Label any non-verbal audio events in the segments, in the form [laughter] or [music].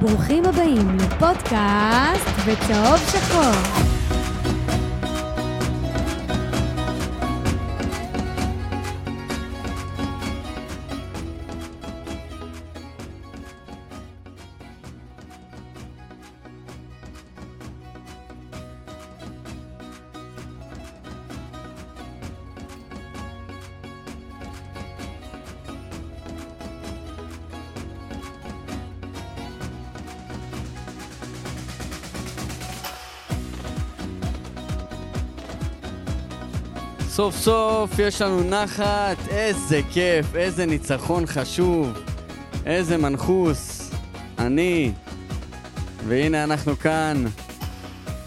ברוכים הבאים לפודקאסט בצהוב שחור. סוף סוף יש לנו נחת, איזה כיף, איזה ניצחון חשוב, איזה מנחוס, אני, והנה אנחנו כאן,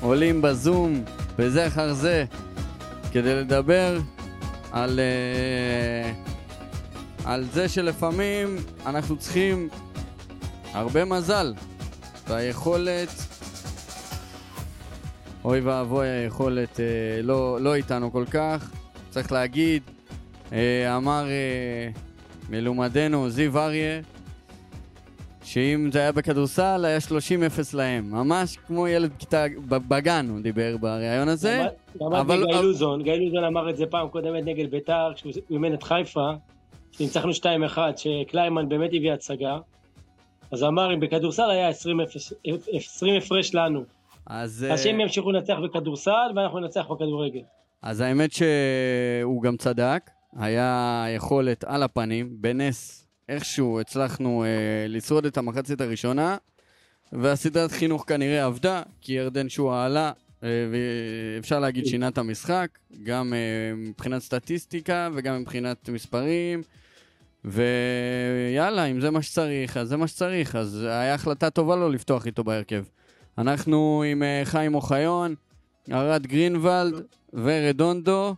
עולים בזום, בזה אחר זה, כדי לדבר על, uh, על זה שלפעמים אנחנו צריכים הרבה מזל והיכולת אוי ואבוי היכולת אה, לא, לא איתנו כל כך. צריך להגיד, אה, אמר אה, מלומדנו זיו אריה, שאם זה היה בכדורסל, היה 30-0 להם. ממש כמו ילד כיתה בגן, הוא דיבר בריאיון הזה. למדתי גיא לוזון, גיא לוזון אמר את זה פעם קודמת נגד ביתר, כשהוא אימן את חיפה, שניצחנו 2-1, שקליימן באמת הביא הצגה. אז אמר, אם בכדורסל היה 20 הפרש לנו. אז... אז שהם ימשיכו לנצח בכדורסל, ואנחנו ננצח בכדורגל. אז האמת שהוא גם צדק, היה יכולת על הפנים, בנס איכשהו הצלחנו אה, לשרוד את המחצית הראשונה, והסדרת חינוך כנראה עבדה, כי ירדן שואה עלה, אה, ואפשר להגיד שינה את המשחק, גם אה, מבחינת סטטיסטיקה וגם מבחינת מספרים. ויאללה, אם זה מה שצריך, אז זה מה שצריך. אז היה החלטה טובה לא לפתוח איתו בהרכב. אנחנו עם אה, חיים אוחיון, ארד גרינוולד ורדונדו.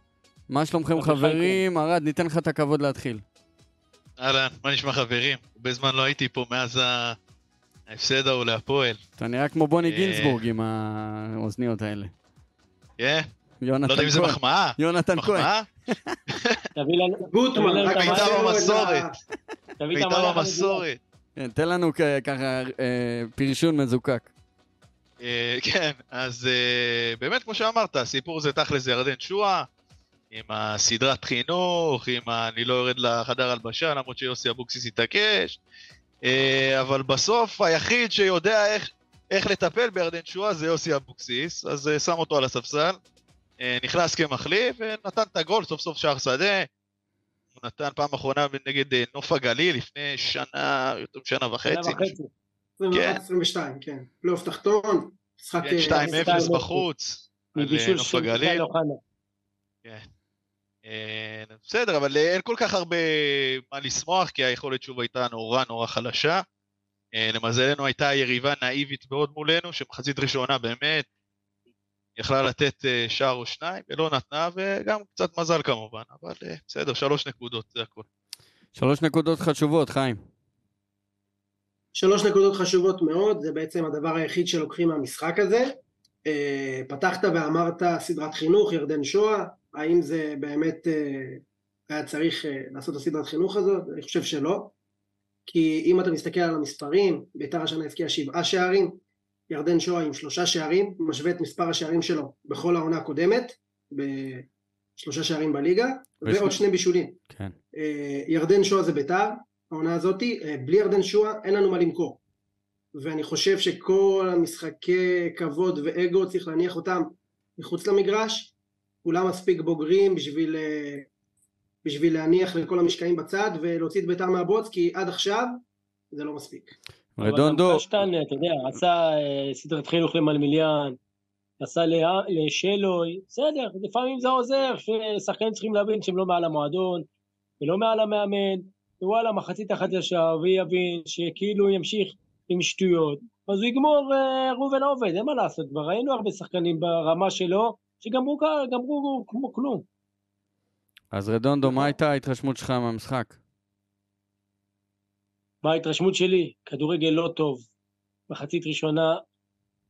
מה שלומכם חברים? ארד, ניתן לך את הכבוד להתחיל. אהלן, מה נשמע חברים? הרבה זמן לא הייתי פה מאז ההפסד ההוא להפועל. אתה נראה כמו בוני אה, גינזבורג עם האוזניות האלה. כן? יונתן כהן. לא יודע אם זה מחמאה. יונתן כהן. מחמאה? תביא לנו... גוטמן, בית"ר במסורת. בית"ר במסורת. תן לנו ככה אה, פרשון מזוקק. אה, [laughs] כן, אז אה, באמת, כמו שאמרת, הסיפור זה תכל'ס ירדן שואה, עם הסדרת חינוך, עם ה... אני לא יורד לחדר הלבשה, למרות שיוסי אבוקסיס התעקש, אה, אבל בסוף היחיד שיודע איך, איך לטפל בירדן שואה זה יוסי אבוקסיס, אז שם אותו על הספסל, נכנס כמחליף ונתן את הגול, סוף סוף שער שדה. הוא נתן פעם אחרונה נגד נוף הגליל לפני שנה, יותר משנה וחצי. שנה וחצי. 21-22, כן. פלייאוף תחתון, משחק... 2-0 כן, אה, בחוץ, על אה, נוף הגליל. כן. אה, בסדר, אבל אין כל כך הרבה מה לשמוח, כי היכולת שוב הייתה נורא נורא חלשה. למזלנו הייתה יריבה נאיבית מאוד מולנו, שמחצית ראשונה באמת יכלה לתת שער או שניים, ולא נתנה, וגם קצת מזל כמובן, אבל בסדר, שלוש נקודות, זה הכול. שלוש נקודות חשובות, חיים. שלוש נקודות חשובות מאוד, זה בעצם הדבר היחיד שלוקחים מהמשחק הזה. אה, פתחת ואמרת סדרת חינוך, ירדן שואה, האם זה באמת אה, היה צריך אה, לעשות את הסדרת חינוך הזאת? אני חושב שלא. כי אם אתה מסתכל על המספרים, ביתר השנה הבקיעה שבעה שערים, ירדן שואה עם שלושה שערים, משווה את מספר השערים שלו בכל העונה הקודמת, בשלושה שערים בליגה, ועוד שני בישולים. כן. ירדן שואה זה ביתר, העונה הזאתי, אה, בלי ירדן שואה אין לנו מה למכור. ואני חושב שכל המשחקי כבוד ואגו צריך להניח אותם מחוץ למגרש, כולם מספיק בוגרים בשביל, אה, בשביל להניח לכל המשקעים בצד ולהוציא את בית"ר מהבוץ, כי עד עכשיו זה לא מספיק. רדונדו... אבל פשטן, אתה יודע, עשה אה, סדרת חינוך למלמיליאן, עשה לשלוי, בסדר, לפעמים זה עוזר, ששחקנים צריכים להבין שהם לא מעל המועדון ולא מעל המאמן, ווואלה, מחצית אחת ישר, ויבין שכאילו ימשיך עם שטויות, אז הוא יגמור אה, ראובן עובד, אין מה לעשות, כבר ראינו הרבה שחקנים ברמה שלו, שגמרו גמרו כמו כלום. אז רדונדו, מה הייתה ההתרשמות שלך מהמשחק? מה ההתרשמות שלי? כדורגל לא טוב. מחצית ראשונה,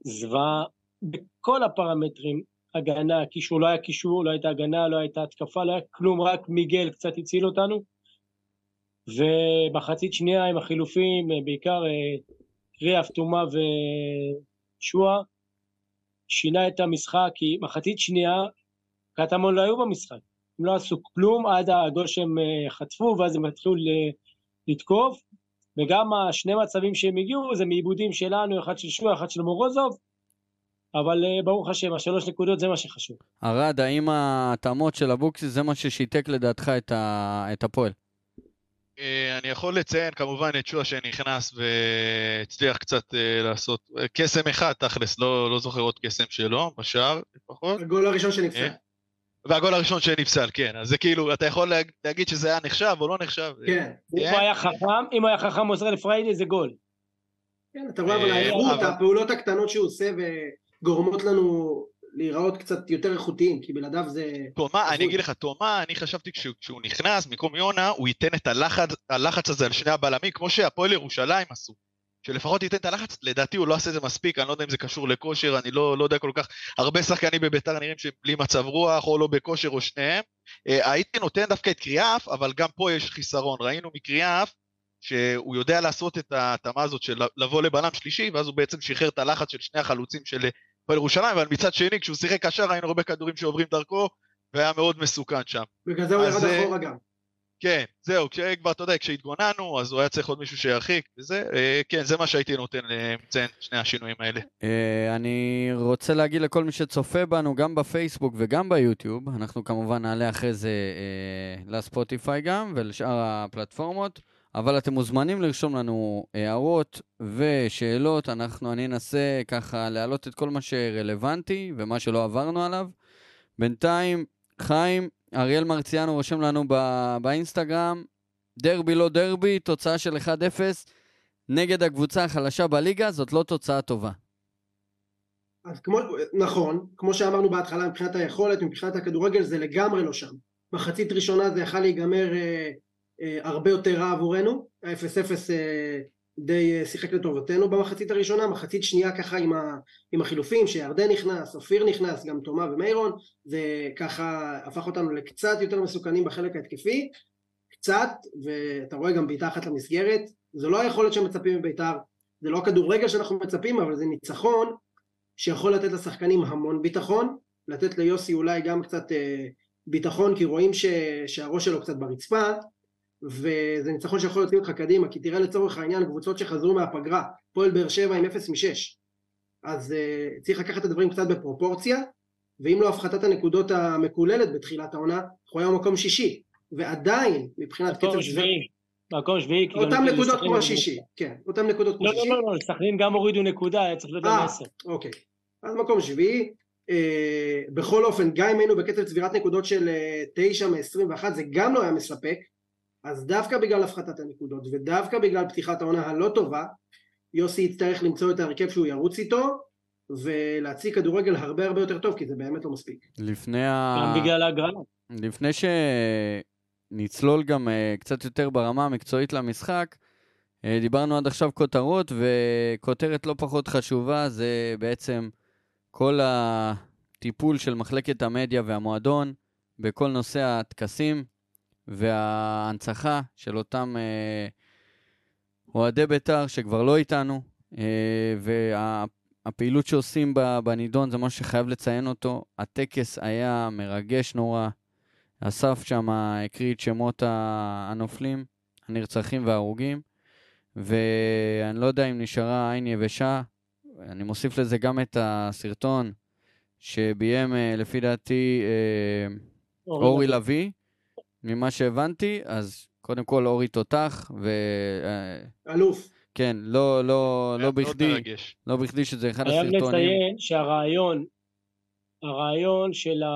זוועה בכל הפרמטרים. הגנה, קישור, לא היה קישור, לא הייתה הגנה, לא הייתה התקפה, לא היה כלום, רק מיגל קצת הציל אותנו. ומחצית שנייה עם החילופים, אה, בעיקר אה, קריאף, תומה ושועה, שינה את המשחק, כי מחצית שנייה קטמון לא היו במשחק. הם לא עשו כלום עד הגול שהם אה, חטפו, ואז הם התחילו לתקוף, וגם השני מצבים שהם הגיעו זה מעיבודים שלנו, אחד של שועה, אחד של מורוזוב, אבל ברוך השם, השלוש נקודות זה מה שחשוב. ארד, האם ההתאמות של אבוקסיס זה מה ששיתק לדעתך את, ה... את הפועל? אה, אני יכול לציין כמובן את שועה שנכנס והצליח קצת אה, לעשות קסם אחד תכלס, לא, לא זוכר עוד קסם שלו, בשער לפחות. הגול הראשון שנפסל. והגול הראשון שנפסל, כן. אז זה כאילו, אתה יכול להגיד שזה היה נחשב או לא נחשב. כן. אם הוא היה חכם, אם הוא היה חכם מוסר לפריידי זה גול. כן, אתה רואה אבל האיכות, הפעולות הקטנות שהוא עושה גורמות לנו להיראות קצת יותר איכותיים, כי בלעדיו זה... תומה, אני אגיד לך, תומה, אני חשבתי כשהוא נכנס מקום יונה, הוא ייתן את הלחץ, הלחץ הזה על שני הבלמים, כמו שהפועל ירושלים עשו. שלפחות ייתן את הלחץ, לדעתי הוא לא עושה את זה מספיק, אני לא יודע אם זה קשור לכושר, אני לא, לא יודע כל כך, הרבה שחקנים בביתר נראים שבלי מצב רוח, או לא בכושר, או שניהם. אה, הייתי נותן דווקא את קריאף, אבל גם פה יש חיסרון. ראינו מקריאף שהוא יודע לעשות את ההתאמה הזאת של לבוא לבלם שלישי, ואז הוא בעצם שחרר את הלחץ של שני החלוצים של הפועל ירושלים, אבל מצד שני, כשהוא שיחק קשר, ראינו הרבה כדורים שעוברים דרכו, והיה מאוד מסוכן שם. בגלל זה הוא ירד אה, אחורה גם. כן, זהו, כשכבר, אתה יודע, כשהתגוננו, אז הוא היה צריך עוד מישהו שירחיק, וזה, אה, כן, זה מה שהייתי נותן לציין, שני השינויים האלה. אה, אני רוצה להגיד לכל מי שצופה בנו, גם בפייסבוק וגם ביוטיוב, אנחנו כמובן נעלה אחרי זה לספוטיפיי גם, ולשאר הפלטפורמות. אבל אתם מוזמנים לרשום לנו הערות ושאלות, אנחנו, אני אנסה ככה להעלות את כל מה שרלוונטי ומה שלא עברנו עליו. בינתיים, חיים, אריאל מרציאנו רושם לנו בא, באינסטגרם, דרבי לא דרבי, תוצאה של 1-0 נגד הקבוצה החלשה בליגה, זאת לא תוצאה טובה. אז כמו, נכון, כמו שאמרנו בהתחלה, מבחינת היכולת, מבחינת הכדורגל, זה לגמרי לא שם. מחצית ראשונה זה יכול להיגמר אה, אה, הרבה יותר רע עבורנו, ה-0-0 אה, די אה, שיחק לטובתנו במחצית הראשונה, מחצית שנייה ככה עם, ה, עם החילופים, שירדן נכנס, אופיר נכנס, גם תומה ומיירון, זה ככה הפך אותנו לקצת יותר מסוכנים בחלק ההתקפי, קצת, ואתה רואה גם בעיטה אחת למסגרת, זו לא היכולת שמצפים מבית"ר, זה לא הכדורגל שאנחנו מצפים, אבל זה ניצחון שיכול לתת לשחקנים המון ביטחון, לתת ליוסי אולי גם קצת אה, ביטחון, כי רואים ש, שהראש שלו קצת ברצפה, וזה ניצחון שיכול להוציא אותך קדימה, כי תראה לצורך העניין קבוצות שחזרו מהפגרה, פועל באר שבע עם 0 מ-6, אז uh, צריך לקחת את הדברים קצת בפרופורציה, ואם לא הפחתת הנקודות המקוללת בתחילת העונה, אנחנו היום מקום שישי, ועדיין מבחינת קצב... שביעי, מקום שביעי. אותם נקודות כמו השישי, כן, אותם נקודות כמו השישי. לא, לא, לא, סכנין גם הורידו נקודה, היה צריך להיות להם 10. אה, אוקיי, אז מקום שביעי, אה, בכל אופן, גם אם היינו בקצב צבירת נקודות של 9 מ-21, זה גם לא היה מספק, אז דווקא בגלל הפחתת הנקודות ודווקא בגלל פתיחת העונה הלא טובה יוסי יצטרך למצוא את ההרכב שהוא ירוץ איתו ולהציג כדורגל הרבה הרבה יותר טוב כי זה באמת לא מספיק. לפני ה... גם בגלל ההגרלה. לפני שנצלול גם uh, קצת יותר ברמה המקצועית למשחק, uh, דיברנו עד עכשיו כותרות וכותרת לא פחות חשובה זה בעצם כל הטיפול של מחלקת המדיה והמועדון בכל נושא הטקסים וההנצחה של אותם אה, אוהדי בית"ר שכבר לא איתנו, אה, והפעילות שעושים בנידון זה משהו שחייב לציין אותו. הטקס היה מרגש נורא. אסף שם הקריא את שמות הנופלים, הנרצחים וההרוגים, ואני לא יודע אם נשארה עין יבשה. אני מוסיף לזה גם את הסרטון שביים, אה, לפי דעתי, אורי לביא. ממה שהבנתי, אז קודם כל אורי תותח, ו... אה, אלוף. כן, לא, לא, לא בכדי, לא בכדי שזה אחד הסרטונים. חייב לציין שהרעיון, הרעיון של, ה...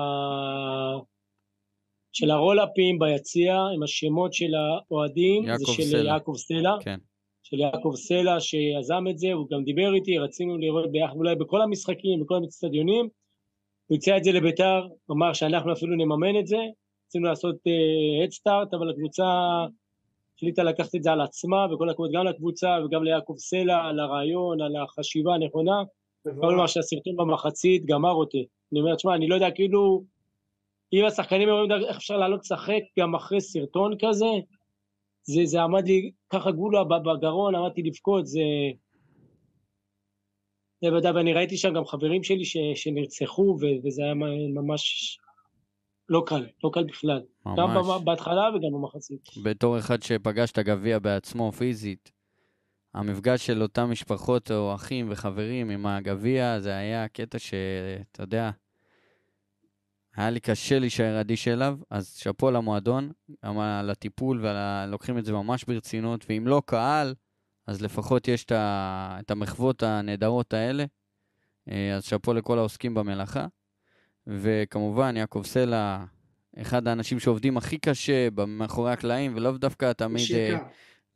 של הרולאפים ביציע עם השמות של האוהדים, זה של סלע. יעקב סלע. כן. של יעקב סלע שיזם את זה, הוא גם דיבר איתי, רצינו לראות ביחד אולי בכל המשחקים, בכל המצטדיונים. הוא הציע את זה לביתר, אמר שאנחנו אפילו נממן את זה, רצינו לעשות הדסטארט, אה, אבל הקבוצה החליטה לקחת את זה על עצמה, וכל הכבוד גם לקבוצה וגם ליעקב סלע, על הרעיון, על החשיבה הנכונה. כל מה שהסרטון במחצית גמר אותי. אני אומר, תשמע, אני לא יודע, כאילו, אם השחקנים אומרים איך אפשר לעלות לשחק גם אחרי סרטון כזה, זה, זה עמד לי ככה גולה בגרון, עמדתי לבכות, זה... זה ודאי, ואני ראיתי שם גם חברים שלי ש, שנרצחו, ו- וזה היה ממש לא קל, לא קל בכלל. גם ממש. במ- בהתחלה וגם במחצית. בתור אחד שפגש את הגביע בעצמו פיזית, המפגש של אותן משפחות או אחים וחברים עם הגביע, זה היה קטע שאתה יודע, היה לי קשה להישאר אדיש אליו, אז שאפו למועדון, גם על הטיפול ולוקחים את זה ממש ברצינות, ואם לא קהל, אז לפחות יש את המחוות הנהדרות האלה. אה, אז שאפו לכל העוסקים במלאכה. וכמובן, יעקב סלע, אחד האנשים שעובדים הכי קשה מאחורי הקלעים, ולאו דווקא תמיד, אה.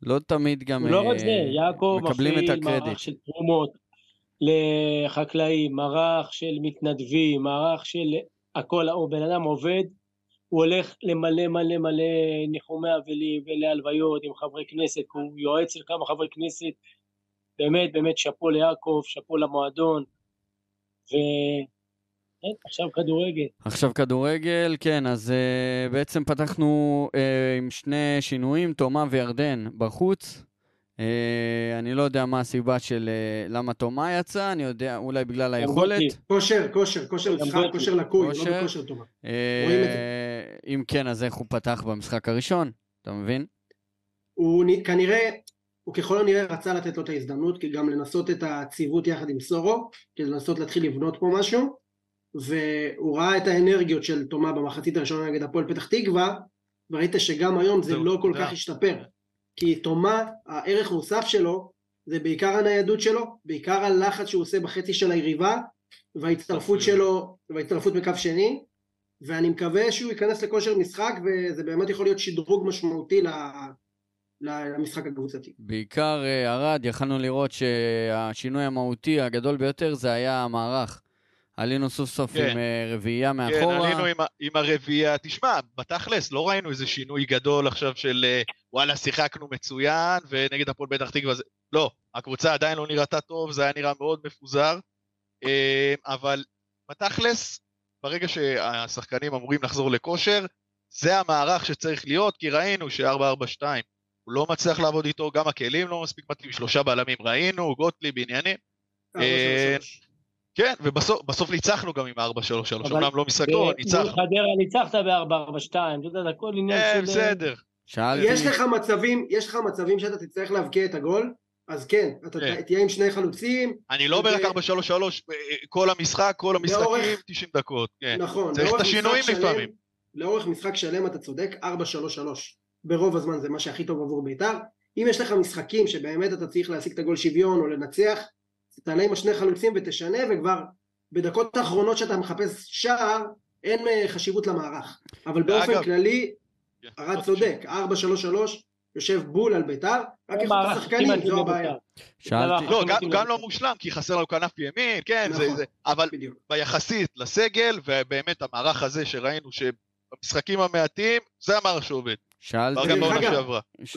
לא תמיד גם לא רק אה, זה, יעקב מקבלים את מפעיל הקרדיט. מערך של תרומות לחקלאים, מערך של מתנדבים, מערך של הכל, הוא בן אדם עובד, הוא הולך למלא מלא מלא ניחומי אבלים ולהלוויות עם חברי כנסת, הוא יועץ לכמה חברי כנסת, באמת באמת שאפו ליעקב, שאפו למועדון, ו... כן, עכשיו כדורגל. עכשיו כדורגל, כן, אז uh, בעצם פתחנו uh, עם שני שינויים, תומה וירדן בחוץ. Uh, אני לא יודע מה הסיבה של uh, למה תומה יצא, אני יודע, אולי בגלל היכולת. כושר, כושר, כושר גוטליב. כושר לקוי, לא כושר. בכושר רואים את אם כן, אז איך הוא פתח במשחק הראשון, אתה מבין? הוא נ- כנראה, הוא ככל הנראה רצה לתת לו את ההזדמנות, כי גם לנסות את הציוות יחד עם סורו, כדי לנסות להתחיל לבנות פה משהו, והוא ראה את האנרגיות של תומה במחצית הראשונה נגד הפועל פתח תקווה, וראית שגם היום זה זהו, לא כל. כך השתפר. כי תומה, הערך המוסף שלו, זה בעיקר הניידות שלו, בעיקר הלחץ שהוא עושה בחצי של היריבה, וההצטרפות שלו, וההצטרפות בקו שני, ואני מקווה שהוא ייכנס לכושר משחק, וזה באמת יכול להיות שדרוג משמעותי ל- למשחק הקבוצתי. בעיקר אה, ארד, יכלנו לראות שהשינוי המהותי הגדול ביותר זה היה המערך. עלינו סוף סוף כן. עם אה, רביעייה כן, מאחורה. עלינו עם, עם הרביעייה. תשמע, בתכלס, לא ראינו איזה שינוי גדול עכשיו של אה, וואלה, שיחקנו מצוין, ונגד הפועל פתח תקווה זה... לא, הקבוצה עדיין לא נראתה טוב, זה היה נראה מאוד מפוזר. אה, אבל בתכלס, ברגע שהשחקנים אמורים לחזור לכושר, זה המערך שצריך להיות, כי ראינו ש-442 הוא לא מצליח לעבוד איתו, גם הכלים לא מספיק מתאים, שלושה בלמים ראינו, גוטליב, עניינים. אה, כן, ובסוף בסוף ניצחנו גם עם 4-3-3, אבל- אומנם לא משחק טוב, אבל מול ניצחנו. חדרה ניצחת ב-442, אתה יודע, זה הכל עניין כן, של... בסדר. שאלתי, יש לך מצבים, יש לך מצבים שאתה תצטרך להבקיע את הגול, אז כן, אתה כן. תהיה עם שני חלוצים, אני לא אומר רק זה- 4-3-3, אה, כל המשחק, כל המשחקים, לאורך- 90 דקות. כן. נכון, צריך את השינויים לפעמים. לאורך משחק שלם אתה צודק, 4-3-3, ברוב הזמן זה מה שהכי טוב עבור בית"ר, אם יש לך משחקים שבאמת אתה צריך להשיג את הגול שוויון או לנצח, תעלה עם השני חלוצים ותשנה וכבר בדקות האחרונות שאתה מחפש שער, אין אה, חשיבות למערך, אבל באופן ואגב- כללי, כן, ארד עוד צודק, 4-3-3 יושב בול על בית"ר, רק איכות המערך השחקנים זו הבעיה, לבית"ר. שאלתי, לא, גם- מתאים גם לבית"ר. לא מושלם, כי חסר לנו כנף ימין, כן, זה- נכון. זה... אבל בדיוק. ביחסית לסגל, ובאמת המערך הזה שראינו שבמשחקים המעטים, זה המערך שעובד. שאלתי, אגב.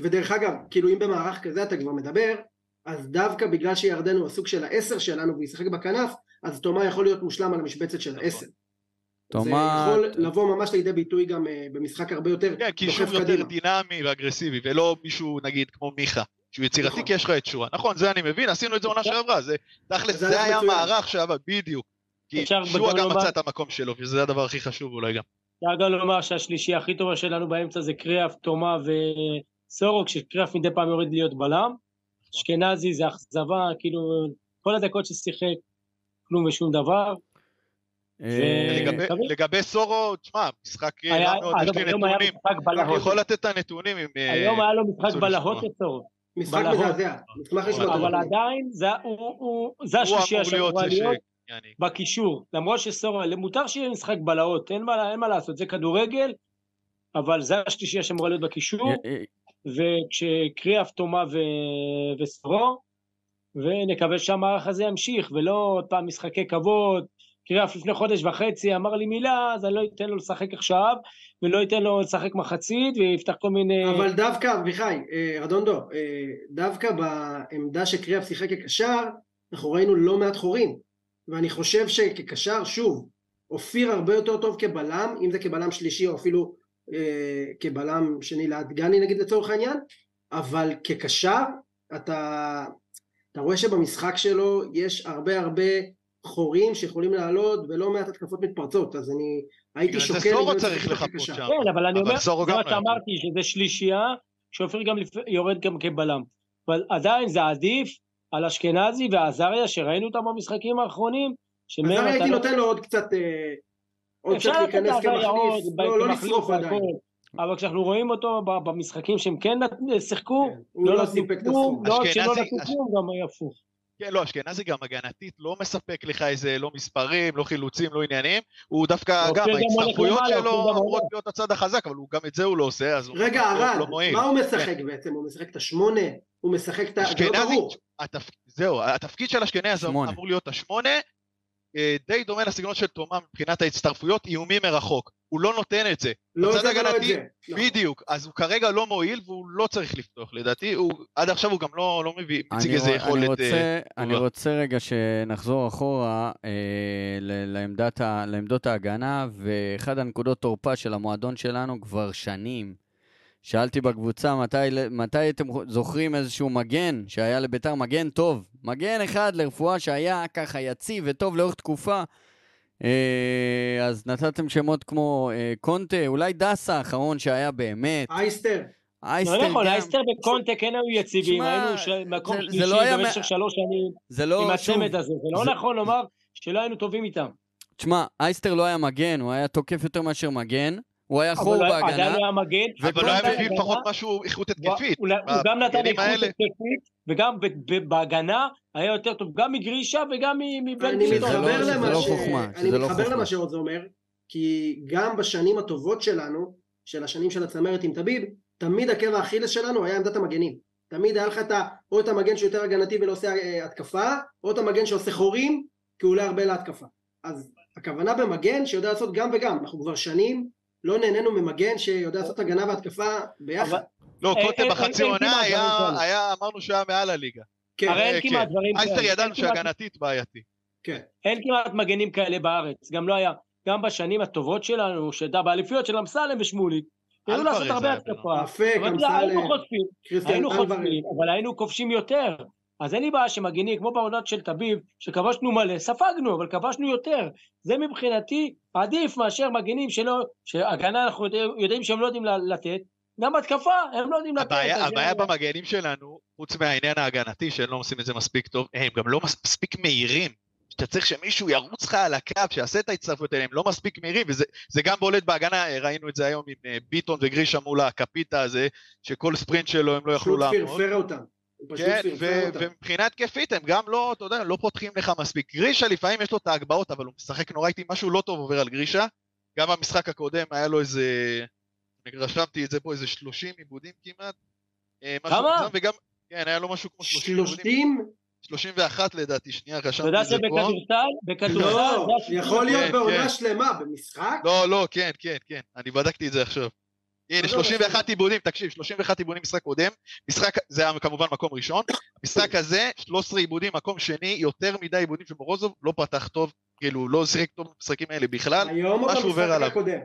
ודרך אגב, כאילו אם במערך כזה אתה כבר מדבר, אז דווקא בגלל שירדן הוא הסוג של העשר שלנו והוא ישחק בכנף, אז תומה יכול להיות מושלם על המשבצת של נכון. העשר. תומה- זה יכול לבוא ממש לידי ביטוי גם אה, במשחק הרבה יותר כן, קישור דוחף יותר. דינמי ואגרסיבי, ולא מישהו, נגיד, כמו מיכה, שהוא יצירתי, נכון. כי יש לך את שואה. נכון, זה אני מבין, עשינו את זה עונה שעברה, זה תכלס, זה היה. מערך שעבד, בדיוק. כי שואה גם מצא את המקום שלו, וזה הדבר הכי חשוב אולי גם. אפשר גם לומר שהשלישייה הכי טובה שלנו באמצע זה קריאף, תומה וסורוק, שקריאף מדי פעם יורד להיות בלם. אשכנזי זה אכזבה, כאילו, כל הדקות ששיחק, כלום ושום דבר. אה, לגבי- סורו, תשמע, משחק רע מאוד, יש לי נתונים. אני בלהות. יכול לתת את הנתונים אם... אה, היום היה לו משחק בלהות. לצורך. משחק. מזעזע, נשמח לשמוע אבל עדיין, זה- השלישייה שאמורה. להיות בקישור. למרות שסורה, מותר שיהיה משחק בלהות, אין מה אין מה לעשות, זה כדורגל, אבל זה השלישייה שאמורה להיות בקישור. וכשקריאף, תומה ו- וסורו, ונקווה שהמערך הזה ימשיך, ולא עוד פעם משחקי כבוד. קריאף לפני חודש וחצי אמר לי מילה, אז אני לא אתן לו לשחק עכשיו, ולא אתן לו לשחק מחצית, ויפתח כל מיני... אבל דווקא, אביחי, אה, רדונדו, אה, דווקא בעמדה שקריאף שיחק כקשר, אנחנו ראינו לא מעט חורים. ואני חושב שכקשר, שוב, אופיר הרבה יותר טוב כבלם, אם זה כבלם שלישי או אפילו כבלם שני ליד גני נגיד לצורך העניין, אבל כקשר, אתה, אתה רואה שבמשחק שלו יש הרבה הרבה חורים שיכולים לעלות ולא מעט התקפות מתפרצות, אז אני הייתי זה שוקל... סורו לבנות צריך לחכות. שם. כן, אבל אני אבל אומר, סורו זה גם מה. שאמרתי, שזה שלישייה, שאופיר גם לפ- יורד גם כבלם. אבל עדיין זה עדיף על אשכנזי ועזריה, שראינו אותם במשחקים האחרונים, אתה הייתי לא... נותן לו עוד קצת, אה, עוד לתת להיכנס כמחליף, לא לא עדיין. אבל כשאנחנו רואים אותו במשחקים שהם כן שיחקו, כן, הוא לא נתנו סיפק את כלום. לא רק שלא נתנו כלום, גם היה הפוך. כן, לא, אשכנזי גם הגנתית לא מספק לך איזה לא מספרים, לא חילוצים, לא עניינים. הוא דווקא, גם ההצטרפויות שלו אמורות. להיות הצד החזק, אבל הוא גם את זה הוא לא עושה, אז הוא רגע, לא- ארד, לא מועיל. מה הוא משחק בעצם? הוא משחק את השמונה? הוא משחק את ה... זה לא אשכנזי, ברור. זהו, התפקיד של אשכנזי. אמור להיות השמונה, די דומה לסגנון של תומם מבחינת ההצטרפויות, איומים מרחוק. הוא לא נותן את זה. לא זה ולא את זה. נכון. בדיוק, אז הוא כרגע לא מועיל והוא לא צריך לפתוח לדעתי, הוא, עד עכשיו הוא גם לא, לא מביא, מציג אני, איזה יכולת... אני, אה, רוצה, אני טובה. רוצה רגע שנחזור אחורה אה, ל- לעמדת ה, לעמדות ההגנה, ואחד הנקודות תורפה של המועדון שלנו כבר שנים. שאלתי בקבוצה מתי, מתי אתם זוכרים איזשהו מגן שהיה לביתר מגן טוב. מגן אחד לרפואה שהיה ככה יציב וטוב לאורך תקופה. אה, אז נתתם שמות כמו אה, קונטה, אולי דסה האחרון שהיה באמת. אייסטר. אייסטר לא נכון, גם. אייסטר וקונטה כן היו יציבים, שמע, היינו ש- מקום זה- זה שלישי לא היה במשך מה- שלוש שנים זה לא, עם הצמד הזה, זה לא זה- נכון לומר שלא היינו טובים איתם. תשמע, אייסטר לא היה מגן, הוא היה תוקף יותר מאשר מגן. הוא היה חור בהגנה. עדיין לא היה מגן. אבל לא היה מביא לפחות משהו איכות התקפית. הוא גם נתן איכות. התקפית, וגם ב- ב- בהגנה היה יותר טוב, גם מגרישה וגם מ- מבן ביטון. לא- מתחבר שזה למה לא. חוכמה, אני לא מתחבר. למה שעוז אומר, כי גם בשנים הטובות שלנו, של השנים של הצמרת עם טביב, תמיד עקב האכילס שלנו היה עמדת המגנים. תמיד היה לך את ה... או את המגן שיותר הגנתי ולא עושה אה, התקפה, או את המגן שעושה חורים, כי הוא עולה הרבה להתקפה. אז הכוונה במגן שיודע לעשות גם וגם. אנחנו כבר שנים לא נהנינו ממגן שיודע לעשות הגנה והתקפה ביחד. לא, קוטה בחצי עונה היה, דברים אמרנו שהיה מעל הליגה. כן, הרי אין כן. כמעט דברים אייסטר כאלה. ידענו אין כמעט- שהגנתית בעייתי. כן. אין כמעט מגנים כאלה בארץ, גם לא היה, גם בשנים הטובות שלנו, שהייתה באליפיות של אמסלם ושמוליק, ידעו אלוורז לעשות הרבה התקפה, אפק, אבל אתה יודע, היינו אמסלם, חוטפים, היינו. חוטפים, אבל היינו כובשים יותר. אז אין לי בעיה שמגינים, כמו בעונות של תביב, שכבשנו מלא, ספגנו, אבל כבשנו יותר. זה מבחינתי עדיף מאשר מגינים שלא, שהגנה אנחנו יודע- יודעים שהם לא יודעים לתת, גם התקפה הם לא יודעים לתת. הבעיה, הבעיה במגנים שלנו, חוץ מהעניין ההגנתי, שהם לא עושים את זה מספיק טוב, הם גם לא מס- מספיק מהירים. שאתה צריך שמישהו ירוץ לך על הקו, שיעשה את ההצטרפות האלה, הם לא מספיק מהירים, וזה זה גם בולט בהגנה, ראינו את זה היום עם אה, ביטון וגרישה מול הקפיטה הזה, שכל ספרינט שלו הם לא יכלו לעמוד. אותם. פשוט פרפר ו- אותם. ומבחינה התקפית הם גם לא, אתה יודע, לא פותחים לך מספיק. גרישה לפעמים יש לו את ההגבהות, אבל הוא משחק נורא איטי, משהו לא טוב עובר על גרישה. גם במשחק הקודם היה לו איזה, אני רשמתי את זה פה, איזה 30 עיבודים כמעט. אה, כמה? וגם, כן, היה לו משהו כמו 30 עיבודים. שלושים? 31 לדעתי, שנייה, אתה רשמתי יודע את זה פה. שבכדורסל, בכדורסל, לא. יכול להיות כן, בעונה כן. שלמה, במשחק? לא, לא, כן, כן, כן, אני בדקתי את זה עכשיו. הנה, עזוב, 31 עזוב. עיבודים, תקשיב, 31 עיבודים משחק קודם, משחק, זה היה כמובן מקום ראשון, משחק הזה, 13 עיבודים, מקום שני, יותר מדי עיבודים שמורוזוב לא פתח טוב, כאילו, לא שיחק טוב במשחקים האלה בכלל. היום או משהו עובר במשחק עליו.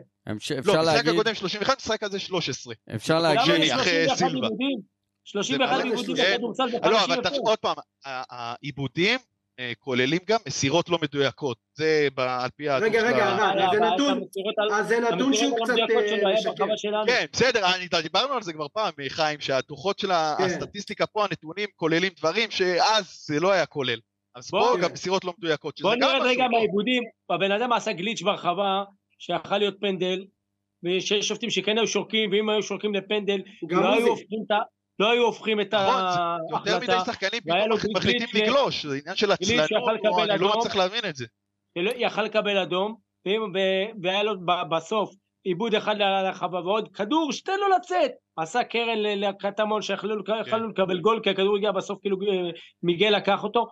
לא, משחק הקודם 31, משחק הזה 13. אפשר להגיד, יש אחרי 31 סילבה. עיבודים? 31 באמת עיבודים בכדורסל לא, 50 אבל עוד פעם, העיבודים כוללים גם מסירות לא מדויקות, זה ב- על פי הדוח רגע, רגע, ה- ערד, אבל זה נתון, אז זה נתון שהוא קצת אה, משקר. כן, בסדר, אני, דיברנו על זה כבר פעם, אה, חיים, שהדוחות של כן. הסטטיסטיקה פה, הנתונים כוללים דברים שאז זה לא היה כולל. אז בוא- פה. גם מסירות לא מדויקות, שזה בוא גם משהו רגע טוב. מהעיבודים, הבן אדם עשה גליץ' ברחבה, שיכול להיות פנדל, ויש שופטים שכן היו שורקים, ואם היו שורקים לפנדל, לא היו. הופכים את ה- לא היו הופכים את נכון, זה יותר מדי ההחלטה, שחקנים פתאום מחליטים לגלוש, זה עניין של עצלנות, אני לא. מצליח להבין את זה. יכל לקבל אדום, והיה לו בסוף עיבוד אחד לרחבה ועוד כדור, שתן לו לצאת. עשה קרן לקטמון שיכולנו כן. לקבל גול, כי הכדור הגיע בסוף, כאילו אה, מיגל לקח אותו.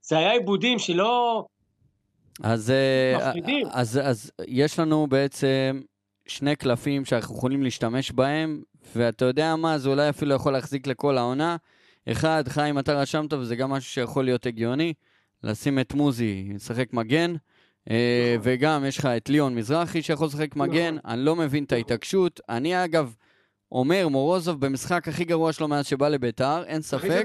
זה היה עיבודים שלא... אז, אה. אז, אז יש לנו בעצם שני קלפים שאנחנו יכולים להשתמש בהם, ואתה יודע מה, זה אולי אפילו יכול להחזיק לכל העונה. אחד, חיים, אתה רשמת, וזה גם משהו שיכול להיות הגיוני, לשים את מוזי, לשחק מגן, אה, נכון. וגם יש לך את ליאון מזרחי שיכול לשחק מגן, נכון. אני לא מבין את ההתעקשות. אני אגב אומר, מורוזוב במשחק הכי גרוע שלו מאז שבא לביתר, אין ספק.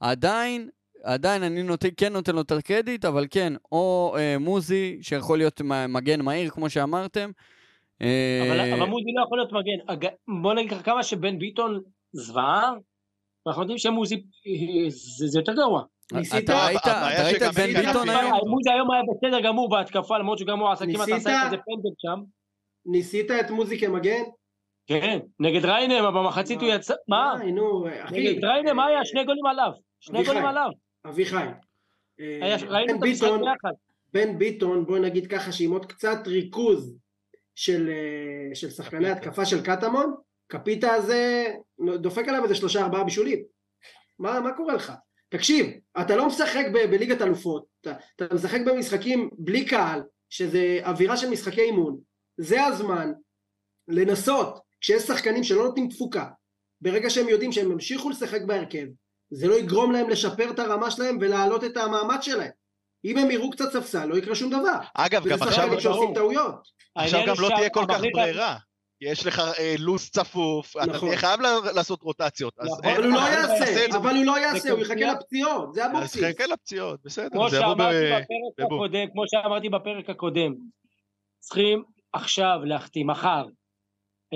עדיין עדיין אני נותן, כן נותן לו את הקרדיט, אבל כן, או אה, מוזי, שיכול להיות מגן מהיר, כמו שאמרתם. אה, אבל מוזי לא יכול להיות מגן. בוא נגיד ככה כמה שבן ביטון זוועה, אנחנו יודעים שמוזי אה, זה זה יותר גרוע. ניסית? אתה ראית את בן ניסית ביטון היום? מוזי היום היה בסדר גמור בהתקפה, למרות שגם הוא עשה כמעט ניסית? עשה איזה פנדל שם. ניסית את מוזי כמגן? כן, נגד ריינה, אבל במחצית הוא יצא... מה? אחי. נגד ריינה, מה היה? שני גולים עליו. שני. גולים עליו. אביחי. אה, ראינו את המשחק ביחד. בן ביטון, בוא נגיד ככה, שעם עוד קצת ריכוז של, אה, של שחקני. התקפה של קטמון, קפיטה הזה דופק עליו איזה שלושה ארבעה בישולים. מה, מה קורה לך? תקשיב, אתה לא משחק ב- בליגת אלופות, אתה, אתה משחק במשחקים בלי קהל, שזה אווירה של משחקי אימון. זה הזמן לנסות, כשיש שחקנים שלא נותנים תפוקה, ברגע שהם יודעים שהם ימשיכו לשחק בהרכב, זה לא יגרום להם לשפר את הרמה שלהם ולהעלות את המאמץ שלהם. אם הם יראו קצת ספסל, לא יקרה שום דבר. אגב, גם עכשיו, שחקנים שעושים טעויות. עכשיו גם לא תהיה כל כך ברירה. יש לך אה, לו"ז צפוף, אתה נכון. תהיה חייב לעשות רוטציות. אז נכון, אין- אבל הוא לא אבל תעשה יעשה, זה. אבל הוא לא יעשה, הוא יחכה לפציעות, זה אז אבוקסיס. חכה לפציעות, בסדר, כמו זה יבוא ב... שאמרתי בפרק בבום. הקודם, כמו שאמרתי בפרק הקודם, צריכים עכשיו להחתים, מחר,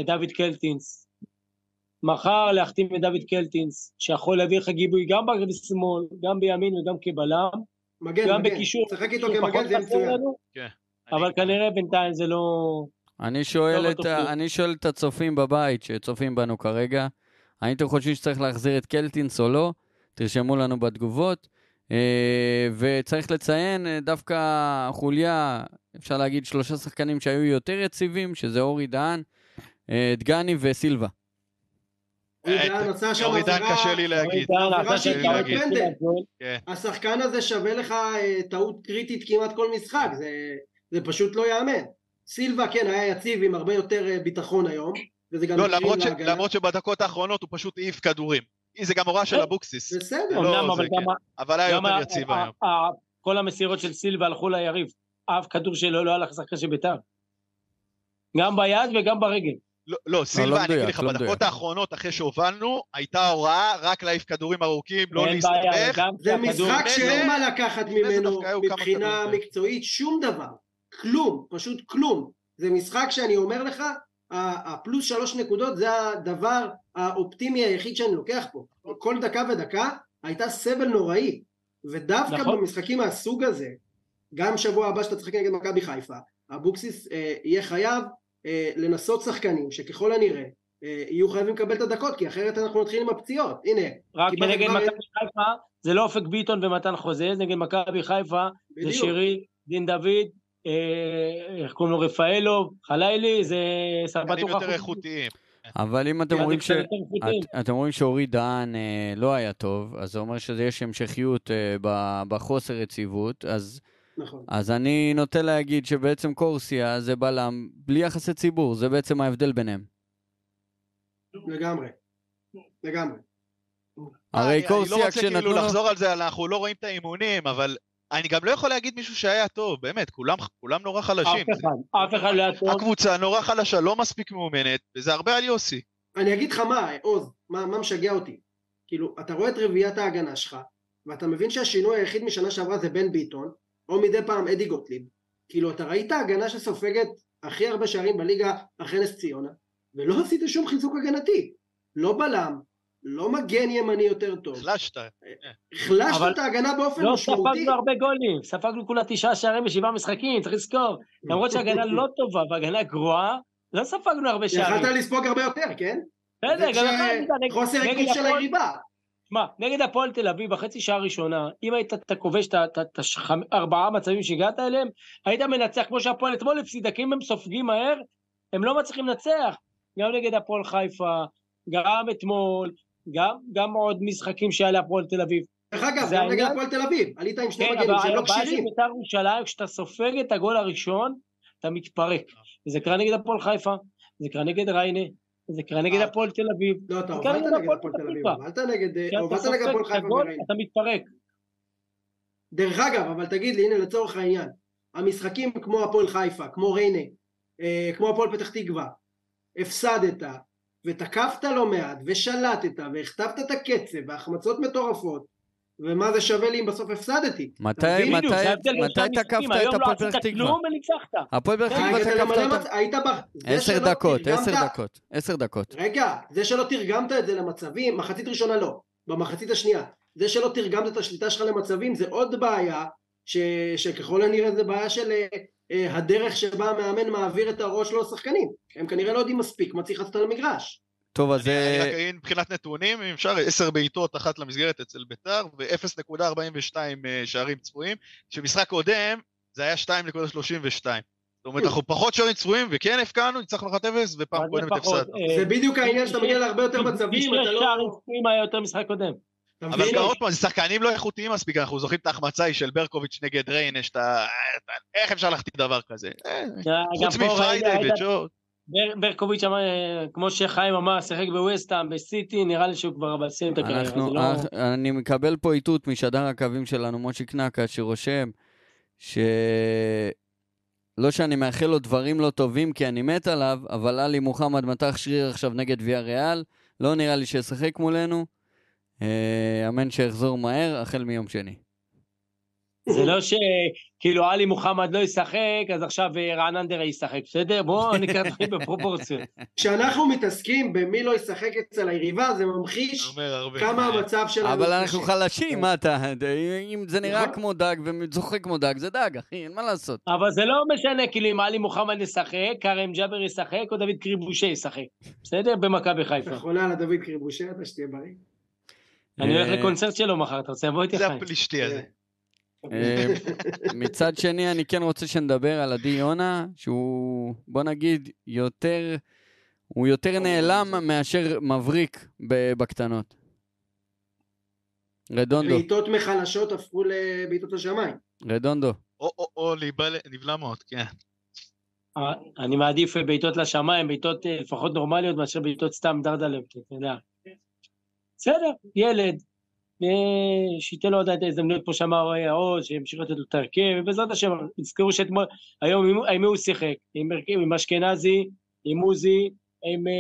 את דוד קלטינס. מחר להחתים את דוד קלטינס, שיכול להביא לך גיבוי גם בשמאל, גם בימין וגם כבלם, מגן, גם מגן. בקישור. שחק איתו כמגן זה מצוין. אני- אבל כנראה בינתיים זה לא... אני שואל, לא את, ה- כלום. אני שואל את הצופים בבית שצופים בנו כרגע, האם אתם חושבים שצריך להחזיר את קלטינס או לא? תרשמו לנו בתגובות. אה, וצריך לציין אה, דווקא חוליה, אפשר להגיד שלושה שחקנים שהיו יותר יציבים, שזה אורי דהן, אה, דגני וסילבה. אורי אה, עשה שם אורי דהן עבירה- קשה לי להגיד. עבירה שם טעות פנדל. פנדל. השחקן הזה שווה לך אה, טעות קריטית כמעט כל משחק, זה, זה פשוט לא ייאמן. סילבה כן היה יציב עם הרבה יותר אה, ביטחון היום, וזה גם לא, למרות שבדקות האחרונות הוא פשוט העיף כדורים. זה גם הוראה של כן. אבוקסיס, בסדר, לא, אבל כן. היה יותר יציב היום. כל המסירות של סילבה הלכו ליריב. אף כדור שלו לא הלך לשחקן של ביתר. גם ביד וגם ברגל. לא, לא, לא סילבה, אני אגיד לך, לא בדקות מדויק. האחרונות, אחרי שהובלנו, הייתה הוראה רק להעיף כדורים ארוכים, לא להסתבך. זה משחק שאין מה לקחת ממנו מבחינה כדורים. מקצועית, שום דבר. כלום, פשוט כלום. זה משחק שאני אומר לך, הפלוס שלוש נקודות זה הדבר האופטימי היחיד שאני לוקח פה. כל דקה ודקה הייתה סבל נוראי. ודווקא נכון. במשחקים מהסוג הזה, גם שבוע הבא שאתה תשחק נגד מכבי חיפה, אבוקסיס אה, יהיה חייב לנסות שחקנים שככל הנראה אה, יהיו חייבים לקבל את הדקות, כי אחרת אנחנו נתחיל עם הפציעות. הנה, רק נגד מכבי חיפה, זה לא אופק ביטון ומתן חוזז, נגד מכבי חיפה, זה. שירי, דין דוד, אה, איך קוראים לו, רפאלוב, חלילי, זה סבתוך יותר איכותיים. אבל אם אתם רואים ש... את, אתם רואים שאורי דהן אה, לא היה טוב, אז זה אומר שיש המשכיות אה, בחוסר יציבות, אז, נכון. אז אני נוטה להגיד שבעצם קורסיה זה בלם בלי יחסי ציבור, זה בעצם ההבדל ביניהם. לגמרי. לגמרי. הרי אני- קורסיה אני לא רוצה כשנתנו כאילו לו... לחזור על זה, אנחנו לא רואים את האימונים, אבל אני גם לא יכול להגיד מישהו שהיה טוב, באמת, כולם כולם נורא חלשים. אף אחד, אף אחד לא היה טוב. הקבוצה נורא חלשה, לא מספיק מאומנת, וזה הרבה על יוסי. אני אגיד לך מה, עוז, מה, מה משגע אותי. כאילו, אתה רואה את רביעיית ההגנה שלך, ואתה מבין שהשינוי היחיד משנה שעברה זה בן ביטון, או מדי פעם אדי גוטליב. כאילו, אתה ראית הגנה שסופגת הכי הרבה שערים בליגה אחרי נס ציונה, ולא עשית שום חיזוק הגנתי. לא בלם, לא מגן ימני יותר טוב. החלשת. החלשת אבל את ההגנה באופן לא משמעותי. ספגנו הרבה גולים, ספגנו כולה תשעה שערים בשבעה משחקים, צריך לזכור. למרות שהגנה לא טובה והגנה גרועה, לא ספגנו הרבה שערים. יכלת לספוג הרבה יותר, כן? בסדר, גם חוסר ריכוז של היריבה. שמע, נגד הפועל תל אביב, בחצי שעה הראשונה, אם היית כובש את ה- את ה- את הארבעה מצבים שהגעת אליהם, היית מנצח כמו שהפועל אתמול הפסידה, כי אם הם סופגים מהר, הם לא מצליחים לנצח. גם נגד הפועל חיפה, גם אתמול, גם, גם עוד משחקים שהיה להפועל תל אביב. דרך אגב, גם נגד? הפועל תל אביב, עלית עם שני כן, מגנים אבל שהם לא הבעיה של כשירים. בית"ר ירושלים, כשאתה סופג את הגול הראשון, אתה מתפרק. וזה קרה נגד הפועל חיפה, זה קרה נגד ריינה, זה קרה נגד אה. הפועל תל אביב. לא, אתה הובלת קרה נגד הפועל תל אביב. הובלת נגד הפועל חיפה וראינו. אתה מתפרק. דרך אגב, אבל תגיד לי, הנה לצורך העניין, המשחקים כמו הפועל חיפה, כמו ריינה, אה, כמו הפועל פתח תקווה, הפסדת ותקפת לא מעט ושלטת והכתבת את הקצב והחמצות מטורפות ומה זה שווה לי אם בסוף הפסדתי? מתי? מתי, מתי תקפת את היום לא הפועל עשית פתח תקווה? כלום וניצחת. הפועל פתח תקווה תקפת? מצ- היית ב... עשר דקות, עשר דקות, עשר דקות. רגע, זה שלא תרגמת את זה למצבים, מחצית ראשונה לא, במחצית השנייה. זה שלא תרגמת את השליטה שלך למצבים זה עוד בעיה, ש... שככל הנראה זה בעיה של אה, אה, הדרך שבה המאמן מעביר את הראש שלו לשחקנים. הם כנראה לא יודעים מספיק מה צריך לעשות על המגרש. טוב, אז אני רק אה, אגיד מבחינת נתונים, אם אפשר, 10 בעיטות, אחת למסגרת אצל ביתר, ו-0.42 אה, שערים צפויים, שמשחק קודם זה היה 2.32. זאת אומרת, אנחנו פחות שערים צפויים, וכן הפקענו, ניצחנו 1-0, ופעם קודמת? הפסדנו. אה, זה בדיוק העניין שאתה מגיע להרבה יותר מצבים, אתה לא... שערים צפויים היה יותר משחק קודם. אבל? גם עוד פעם, זה שחקנים לא איכותיים מספיק, אנחנו זוכרים את ההחמצה היא של ברקוביץ' נגד ריין, שאתה... איך אפשר להחטיא דבר כזה? חוץ מפריידי ראית- וג'ו. בר- ברקוביץ' אמר, אה, כמו שחיים אמר, שיחק בווסטהאם, בסיטי, נראה לי שהוא כבר בסיים את הקריירה. לא- אה, אני מקבל פה איתות משדר הקווים שלנו, מושיק נקה, שרושם ש... לא שאני מאחל לו דברים לא טובים כי אני מת עליו, אבל עלי מוחמד מתח שריר עכשיו נגד ויה ריאל, לא נראה לי שישחק מולנו. אה, אמן שיחזור מהר, החל מיום שני. זה לא שכאילו עלי מוחמד לא ישחק, אז עכשיו אה, רענן דרעי ישחק, בסדר? בואו [laughs] נקרא דברים בפרופורציות. כשאנחנו מתעסקים במי לא ישחק אצל היריבה, זה ממחיש. כמה המצב שלנו אבל אנחנו. חלשים, מה אתה? אם זה נראה נכון. כמו דג וזוחק כמו דג, זה דג, אחי, אין מה לעשות. אבל זה לא משנה, כאילו אם עלי מוחמד ישחק, כרם ג'אבר ישחק, או דוד קריבושה ישחק. בסדר? במכבי חיפה. אחרונה על הדוד קריבושה, אתה שתהיה בריא. אני הולך אה, לקונצרט שלו מחר, אתה רוצה לבוא איתי זה חיים? הפלישתי הזה. אה, מצד שני, אני כן רוצה שנדבר על עדי יונה, שהוא, בוא נגיד, יותר, הוא יותר נעלם מאשר מבריק בקטנות. רדונדו, בעיטות מחלשות הפכו לבעיטות לשמיים. רדונדו. או, או, או להיבל- נבלמות, כן. אה, אני מעדיף בעיטות לשמיים, בעיטות אה, לפחות נורמליות, מאשר בעיטות סתם דרדלב, אתה יודע. בסדר, ילד, שייתן לו עוד את ההזדמנות, פה שאמר העוז, שימשיך לתת לו את ההרכב, ובעזרת השם, תזכרו שאתמול, היום עם- עם מי הוא שיחק? עם הרכב, עם אשכנזי, עם עוזי, עם אה,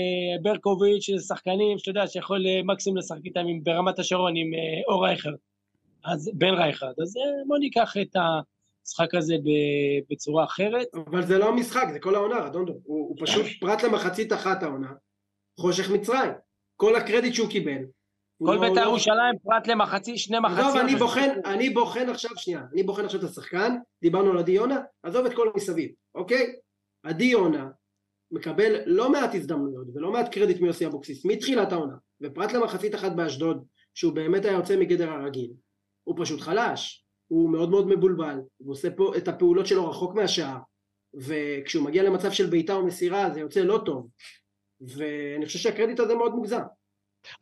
ברקוביץ', שזה שחקנים שאתה יודע שיכול אה, מקסימום לשחק איתם עם- ברמת השרון עם אה, אור רייכרד, אז בן רייכרד, אז אה, בוא ניקח את המשחק הזה בצורה אחרת. אבל זה לא המשחק, זה כל העונה, רדונדו. הוא, הוא פשוט, פרט למחצית אחת העונה, חושך מצרים. כל הקרדיט שהוא קיבל. כל לא- בית"ר לא- ירושלים פרט למחצית, שני מחציות. עזוב, אני בוחן, אני בוחן עכשיו, שנייה, אני בוחן עכשיו את השחקן, דיברנו על עדי יונה, עזוב את כל המסביב, אוקיי? עדי יונה מקבל לא מעט הזדמנויות ולא מעט קרדיט מיוסי אבוקסיס מתחילת העונה, ופרט למחצית אחת באשדוד, שהוא באמת היה יוצא מגדר הרגיל, הוא פשוט חלש, הוא מאוד מאוד מבולבל, הוא עושה פה את הפעולות שלו רחוק מהשער, וכשהוא מגיע למצב של בעיטה או מסירה זה יוצא לא טוב, ואני חושב שהקרדיט הזה מאוד מוגזם.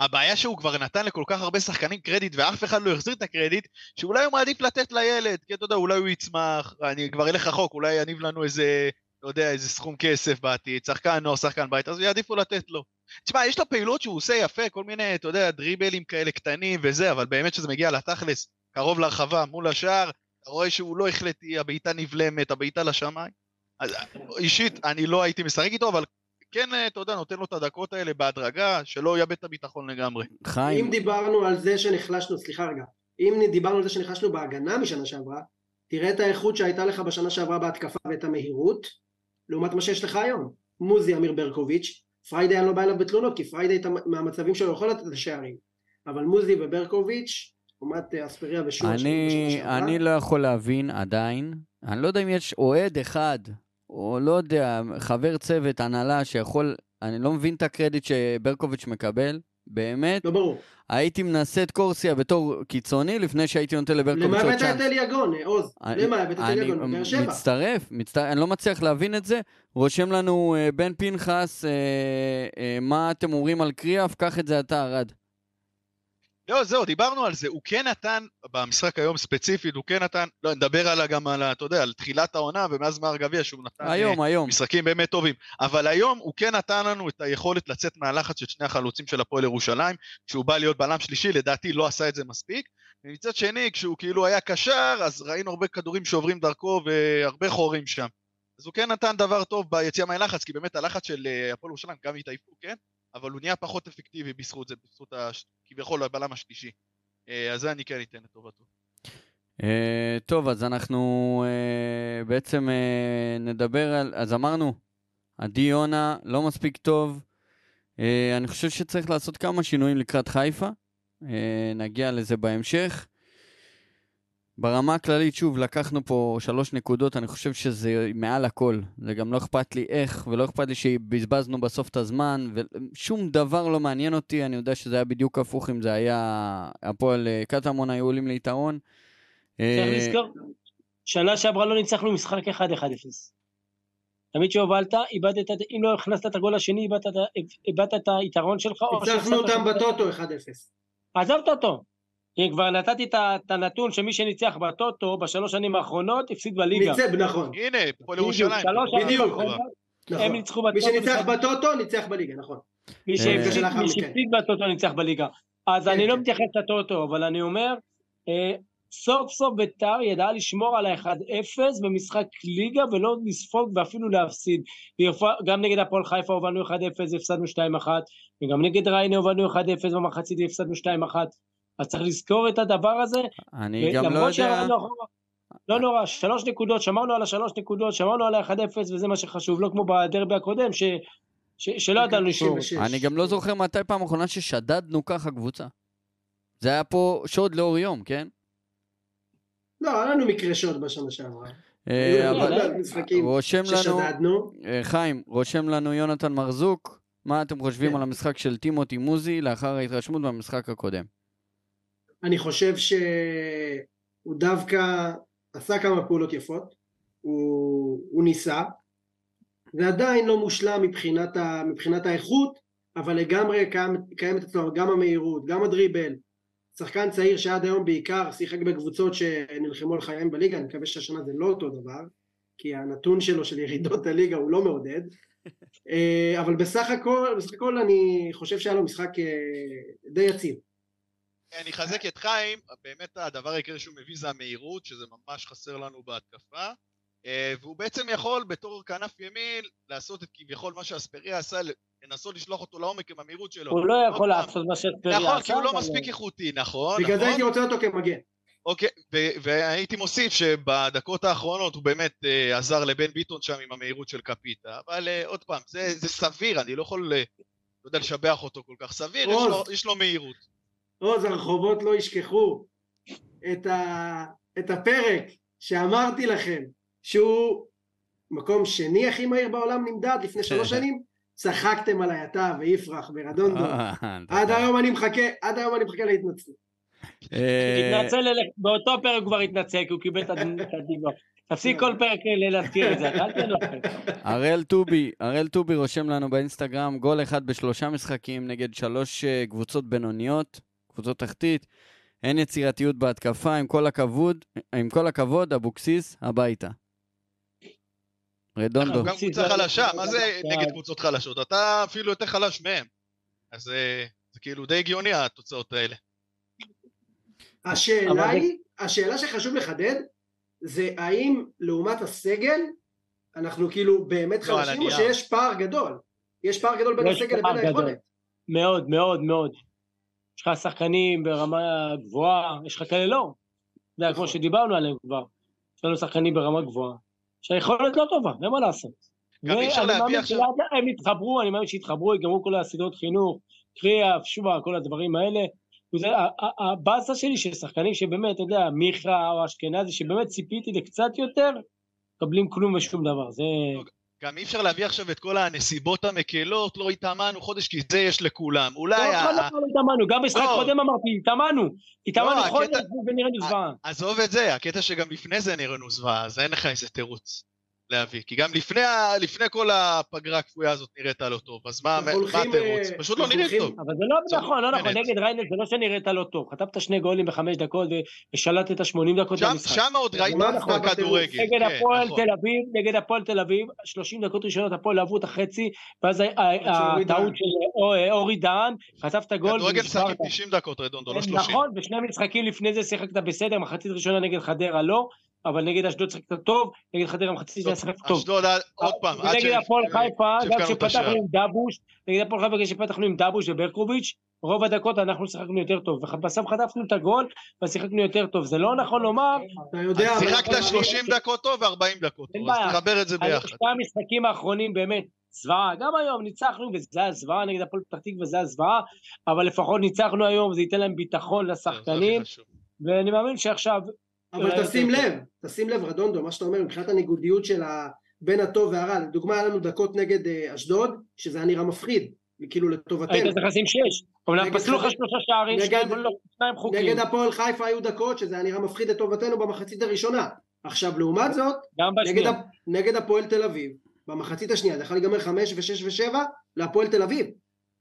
הבעיה שהוא כבר נתן לכל כך הרבה שחקנים קרדיט ואף אחד לא החזיר את הקרדיט, שאולי הוא מעדיף לתת לילד, כי אתה יודע, אולי הוא יצמח, אני כבר אלך רחוק, אולי יניב לנו איזה, לא יודע, איזה סכום כסף בעתיד, שחקן נוער, שחקן בית, אז יעדיפו לתת לו. תשמע, יש לו פעילות שהוא עושה יפה, כל מיני, אתה יודע, דריבלים כאלה קטנים וזה, אבל באמת שזה מגיע לתכלס, קרוב לרחבה, מול השער, אתה רואה שהוא לא החלטי, הבעיטה נבלמת, הבעיטה לשמיים. אז אישית, אני לא הייתי משחק איתו, אבל כן, אתה יודע, נותן לו את הדקות האלה בהדרגה, שלא יאבד את הביטחון לגמרי. חיים, אם דיברנו על זה שנחלשנו, סליחה רגע, אם דיברנו על זה שנחלשנו בהגנה משנה שעברה, תראה את האיכות שהייתה לך בשנה שעברה בהתקפה ואת המהירות, לעומת מה שיש לך היום. מוזי אמיר ברקוביץ', פריידי אני לא בא אליו בתלונות, כי פריידי את המ- מהמצבים שלו יכול לתת את השערים, אבל מוזי וברקוביץ', לעומת אה, אספריה בשנה אני, אני לא יכול להבין עדיין, אני לא יודע אם יש אוהד אחד, או לא יודע, חבר צוות, הנהלה, שיכול, אני לא מבין את הקרדיט שברקוביץ' מקבל, באמת. לא ברור. הייתי מנסה את קורסיה בתור קיצוני לפני שהייתי נותן לברקוביץ' למה עוד הבאת את צ'אנס. אליגון, אה, עוז? למה הבאת את אני אליגון? בבאר שבע. מצטרף, מצטרף, אני לא מצליח להבין את זה. רושם לנו אה, בן פנחס, אה, אה, מה אתם אומרים על קריאף? קח את זה אתה, ארד. לא, זהו, דיברנו על זה. הוא כן נתן, במשחק היום ספציפית, הוא כן נתן, לא, נדבר על, גם על, אתה יודע, על תחילת העונה ומאז גמר גביע שהוא נתן אה, היום, היום. משחקים באמת טובים. אבל היום הוא כן נתן לנו את היכולת לצאת מהלחץ של שני החלוצים של הפועל ירושלים, כשהוא בא להיות בלם שלישי, לדעתי לא עשה את זה מספיק. ומצד שני, כשהוא כאילו היה קשר, אז ראינו הרבה כדורים שעוברים דרכו והרבה חורים שם. אז הוא כן נתן דבר טוב ביציאה מהלחץ, כי באמת הלחץ של אה, הפועל ירושלים גם התעייפו, כן? אבל הוא נהיה פחות אפקטיבי בזכות זה, בזכות. כביכול הבלם השלישי. אה, אז זה אני כן אתן לטובתו. אה, טוב, אז אנחנו אה, בעצם נדבר על... אז אמרנו, עדי יונה לא מספיק טוב. אני חושב שצריך לעשות כמה שינויים לקראת חיפה. נגיע לזה בהמשך. ברמה הכללית, שוב, לקחנו פה שלוש נקודות, אני חושב שזה מעל הכל. זה גם לא אכפת לי איך, ולא אכפת לי שבזבזנו בסוף את הזמן, ושום דבר לא מעניין אותי, אני יודע שזה היה בדיוק הפוך אם זה היה הפועל אה, קטמון היו עולים ליתרון. צריך אה, לזכור, שנה שעברה לא ניצחנו משחק 1-1-0. תמיד שהובלת, איבדת, אם לא הכנסת את הגול השני, איבדת את- איבדת את היתרון שלך. או ניצחנו אותם בטוטו 1-0. עזבת אותו. אם כבר נתתי את הנתון שמי שניצח בטוטו בשלוש שנים האחרונות הפסיד בליגה. ניצח, נכון. הנה, הפועל בדיוק, ירושלים. שלוש כבר. שנים בדיוק. האחרונות, הם נכון. ניצחו מי בטוטו. שניצח משחק- בטוטו, ניצח בליגה, נכון. מי שהפסיד מי בטוטו ניצח בליגה. אז כן, אני לא כן. מתייחס לטוטו, אבל אני אומר, אה, סוף סוף ביתר ידעה לשמור על ה-1-0 במשחק ליגה ולא לספוג ואפילו להפסיד. גם נגד הפועל חיפה הובלנו 1-0 והפסדנו 2-1, וגם נגד ריינה הובלנו 1-0 במחצית והפסדנו 2-1. אז צריך לזכור את הדבר הזה, אני גם לא יודע... אחורה. לא נורא, שלוש נקודות, שמרנו על השלוש נקודות, שמרנו על ה-1-0 וזה מה שחשוב, לא כמו בדרבי הקודם, ש- ש- שלא ידענו לשמור. 96. אני גם לא זוכר מתי פעם אחרונה ששדדנו ככה קבוצה. זה היה פה שוד לאור יום, כן? לא, היה לנו מקרה שוד בשנה שעברה. אה, רושם לנו. אה, חיים, רושם לנו יונתן מרזוק, מה אתם חושבים כן. על המשחק של טימותי מוזי לאחר ההתרשמות במשחק הקודם? אני חושב שהוא דווקא עשה כמה פעולות יפות, הוא, הוא ניסה, זה עדיין לא מושלם מבחינת, ה, מבחינת האיכות, אבל לגמרי קיים, קיימת אצלו גם המהירות, גם הדריבל, שחקן צעיר שעד היום בעיקר שיחק בקבוצות שנלחמו על חיים בליגה, אני מקווה שהשנה זה לא אותו דבר, כי הנתון שלו של ירידות הליגה הוא לא מעודד, [laughs] אה, אבל בסך הכל, בסך הכל אני חושב שהיה לו משחק אה, די יציב. אני אחזק את חיים, באמת הדבר העיקרי שהוא מביא זה המהירות, שזה ממש חסר לנו בהתקפה. אה, והוא בעצם יכול בתור כנף ימין לעשות את כביכול מה שאספריה עשה, לנסות לשלוח אותו לעומק עם המהירות שלו. הוא לא יכול לעשות מה שאספריה עשה. נכון, כי הוא לא מספיק איכותי, נכון? בגלל זה נכון? הייתי רוצה אותו כמגן. אוקיי, והייתי מוסיף שבדקות האחרונות הוא באמת אה, עזר לבן ביטון שם עם המהירות של קפיטה, אבל אה, עוד פעם, זה, סביר, אני לא יכול, לא יודע, לשבח אותו כל כך סביר, יש לו מהירות. עוז, הרחובות לא ישכחו את, ה... את הפרק שאמרתי לכם שהוא מקום שני הכי מהיר בעולם נמדד לפני שלוש שנים, צחקתם עליי אתה ויפרח ורדונדו. אה, עד תודה. היום אני מחכה, עד היום אני מחכה להתנצלות. אה, התנצל, באותו פרק הוא כבר התנצל, כי הוא קיבל את הד- את הדיווח. תפסיק כל פרק להזכיר את זה, אל תנוחם. הראל טובי, הראל טובי רושם לנו באינסטגרם גול אחד בשלושה משחקים נגד שלוש אה, קבוצות בינוניות, קבוצות תחתית. אין יצירתיות בהתקפה, עם כל הכבוד, עם כל הכבוד, אבוקסיס, הביתה. רדונדו. גם קבוצה חלשה, מה זה נגד קבוצות חלשות? אתה אפילו יותר חלש מהם. אז אה, זה כאילו די הגיוני התוצאות האלה. השאלה היא, השאלה שחשוב לחדד, זה האם לעומת הסגל, אנחנו כאילו באמת לא, חלשים, או. שיש פער גדול? יש פער גדול בין הסגל לבין. היכולת. מאוד, מאוד, מאוד. יש לך שחקנים ברמה גבוהה, יש לך כאלה לא. זה היה כמו נכון. שדיברנו עליהם כבר. יש לנו שחקנים ברמה גבוהה, שהיכולת לא טובה, אין מה לעשות. גם אי אפשר להביא עכשיו- הם יתחברו, אני מאמין שיתחברו, יגמרו כל הסדרות חינוך, קריאה, שובה, כל הדברים האלה. הבאסה שלי ששחקנים שבאמת, אתה יודע, מיכה או אשכנזי, שבאמת ציפיתי לקצת יותר, מקבלים כלום ושום דבר. זה... גם אי אפשר להביא עכשיו את כל הנסיבות המקלות, לא התאמנו חודש, כי זה יש לכולם. אולי... לא, אף אחד לא אמר התאמנו, גם משחק לא. קודם אמרתי, התאמנו. התאמנו לא, חודש הקטע- ונראינו זוועה. עזוב את זה, הקטע שגם לפני זה נראינו זוועה, אז אין לך איזה תירוץ להביא. כי גם לפני, ה- לפני כל הפגרה הכפויה הזאת נראית לא טוב, אז מה, התירוץ? אה, פשוט לא אנחנו נראית טוב. אבל זה לא זה נכון, לא נכון. נגד ריינל זה לא שנראית לא טוב. חטפת שני גולים בחמש דקות ושלטת 80 דקות שם, במשחק. שם עוד ראית מה את נכון, הכדורגל. נגד כן, הפועל נכון. תל אביב, נגד הפועל תל אביב, 30 דקות ראשונות הפועל עברו את החצי, ואז הטעות. של אור- אורי דהן, חטפת גול כדורגל. משחקים 90 דקות, רדונדו, לא 30. נכון, ושני משחקים לפני זה שיחקת בסדר, מחצית ראשונה נגד חדרה לא, אבל נגד אשדוד שיחקת טוב, נגד חדרה מחצית שנייה שיחקת טוב. אשדוד, עד- עוד פעם, עד נגד ש- הפועל חיפה, גם. כשפתחנו עם דבוש, נגד הפועל חיפה כשפתחנו עם דבוש וברקוביץ', רוב הדקות אנחנו שיחקנו יותר טוב, ובסוף חטפנו את הגול ושיחקנו יותר טוב. זה לא נכון לומר, אתה יודע... שיחקת 30 דקות טוב ו-40 דקות טוב, אז. תחבר את זה ביחד. שני המשחקים האחרונים באמת זוועה, גם היום ניצחנו וזה היה זוועה נגד הפועל פתח תקווה, זה היה זוועה, אבל לפחות ניצחנו היום, זה ייתן להם ביטחון לשחקנים. ואני מאמין שעכשיו, אבל תשים לב, תשים לב, רדונדו, מה שאתה אומר מבחינת הניגודיות של. בין הטוב והרע, לדוגמה היה לנו דקות נגד אה, אשדוד, שזה היה נראה מפחיד, כאילו לטובתנו. היית צריך לשים שש, אומנם נגד פסלו לך שלושה שערים, שניים לא, חוקיים, נגד הפועל חיפה היו דקות שזה היה נראה מפחיד לטובתנו במחצית הראשונה. עכשיו לעומת זאת, נגד, הפועל תל אביב, במחצית השנייה, זה יכול להיגמר חמש ושש ושבע להפועל תל אביב.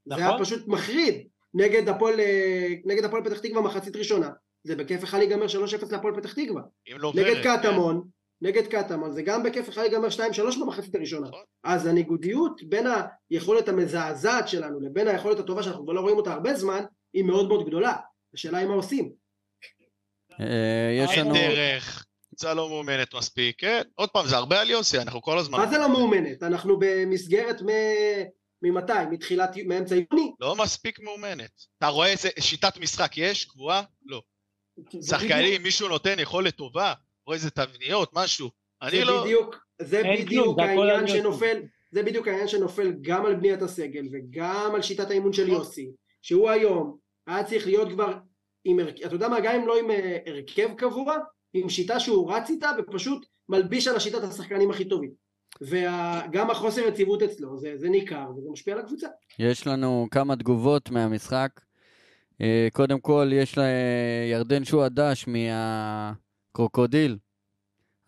זה היה נכון. פשוט מחריד. נגד הפועל, אה, נגד הפועל פתח תקווה מחצית ראשונה, זה בכיף יכול להיגמר 3-0 להפועל פתח תקווה. לא נגד כן. קטמון, נגד קטמון, זה גם בכיף יכול להיגמר 2-3 במחצית הראשונה. נכון. אז הניגודיות בין היכולת המזעזעת שלנו לבין היכולת הטובה שאנחנו כבר לא רואים אותה הרבה זמן, היא מאוד מאוד גדולה. השאלה היא מה עושים. אה, יש אין לנו... דרך, קבוצה לא מאומנת מספיק, כן? עוד פעם, זה הרבה על יוסי, אנחנו כל הזמן... מה זה לא מאומנת? אנחנו במסגרת מ... ממתי? מתחילת, מאמצע יוני? לא מספיק מאומנת. אתה רואה איזה שיטת משחק יש? קבועה? לא. זה בדיוק- שחקנים, מישהו נותן יכולת טובה? רואה איזה תבניות, משהו? אני זה לא... בדיוק, זה בדיוק העניין. שנופל, זה בדיוק העניין שנופל גם על בניית הסגל וגם על שיטת האימון של נכון. יוסי, שהוא היום היה צריך להיות כבר עם, אתה יודע מה, גם אם לא עם אה, הרכב קבוע, עם שיטה שהוא רץ איתה ופשוט מלביש על השיטת השחקנים הכי טובים. וגם החוסר יציבות אצלו, זה, זה ניכר וזה משפיע על הקבוצה. יש לנו כמה תגובות מהמשחק. אה, קודם כל, יש לירדן שועה דש מהקרוקודיל.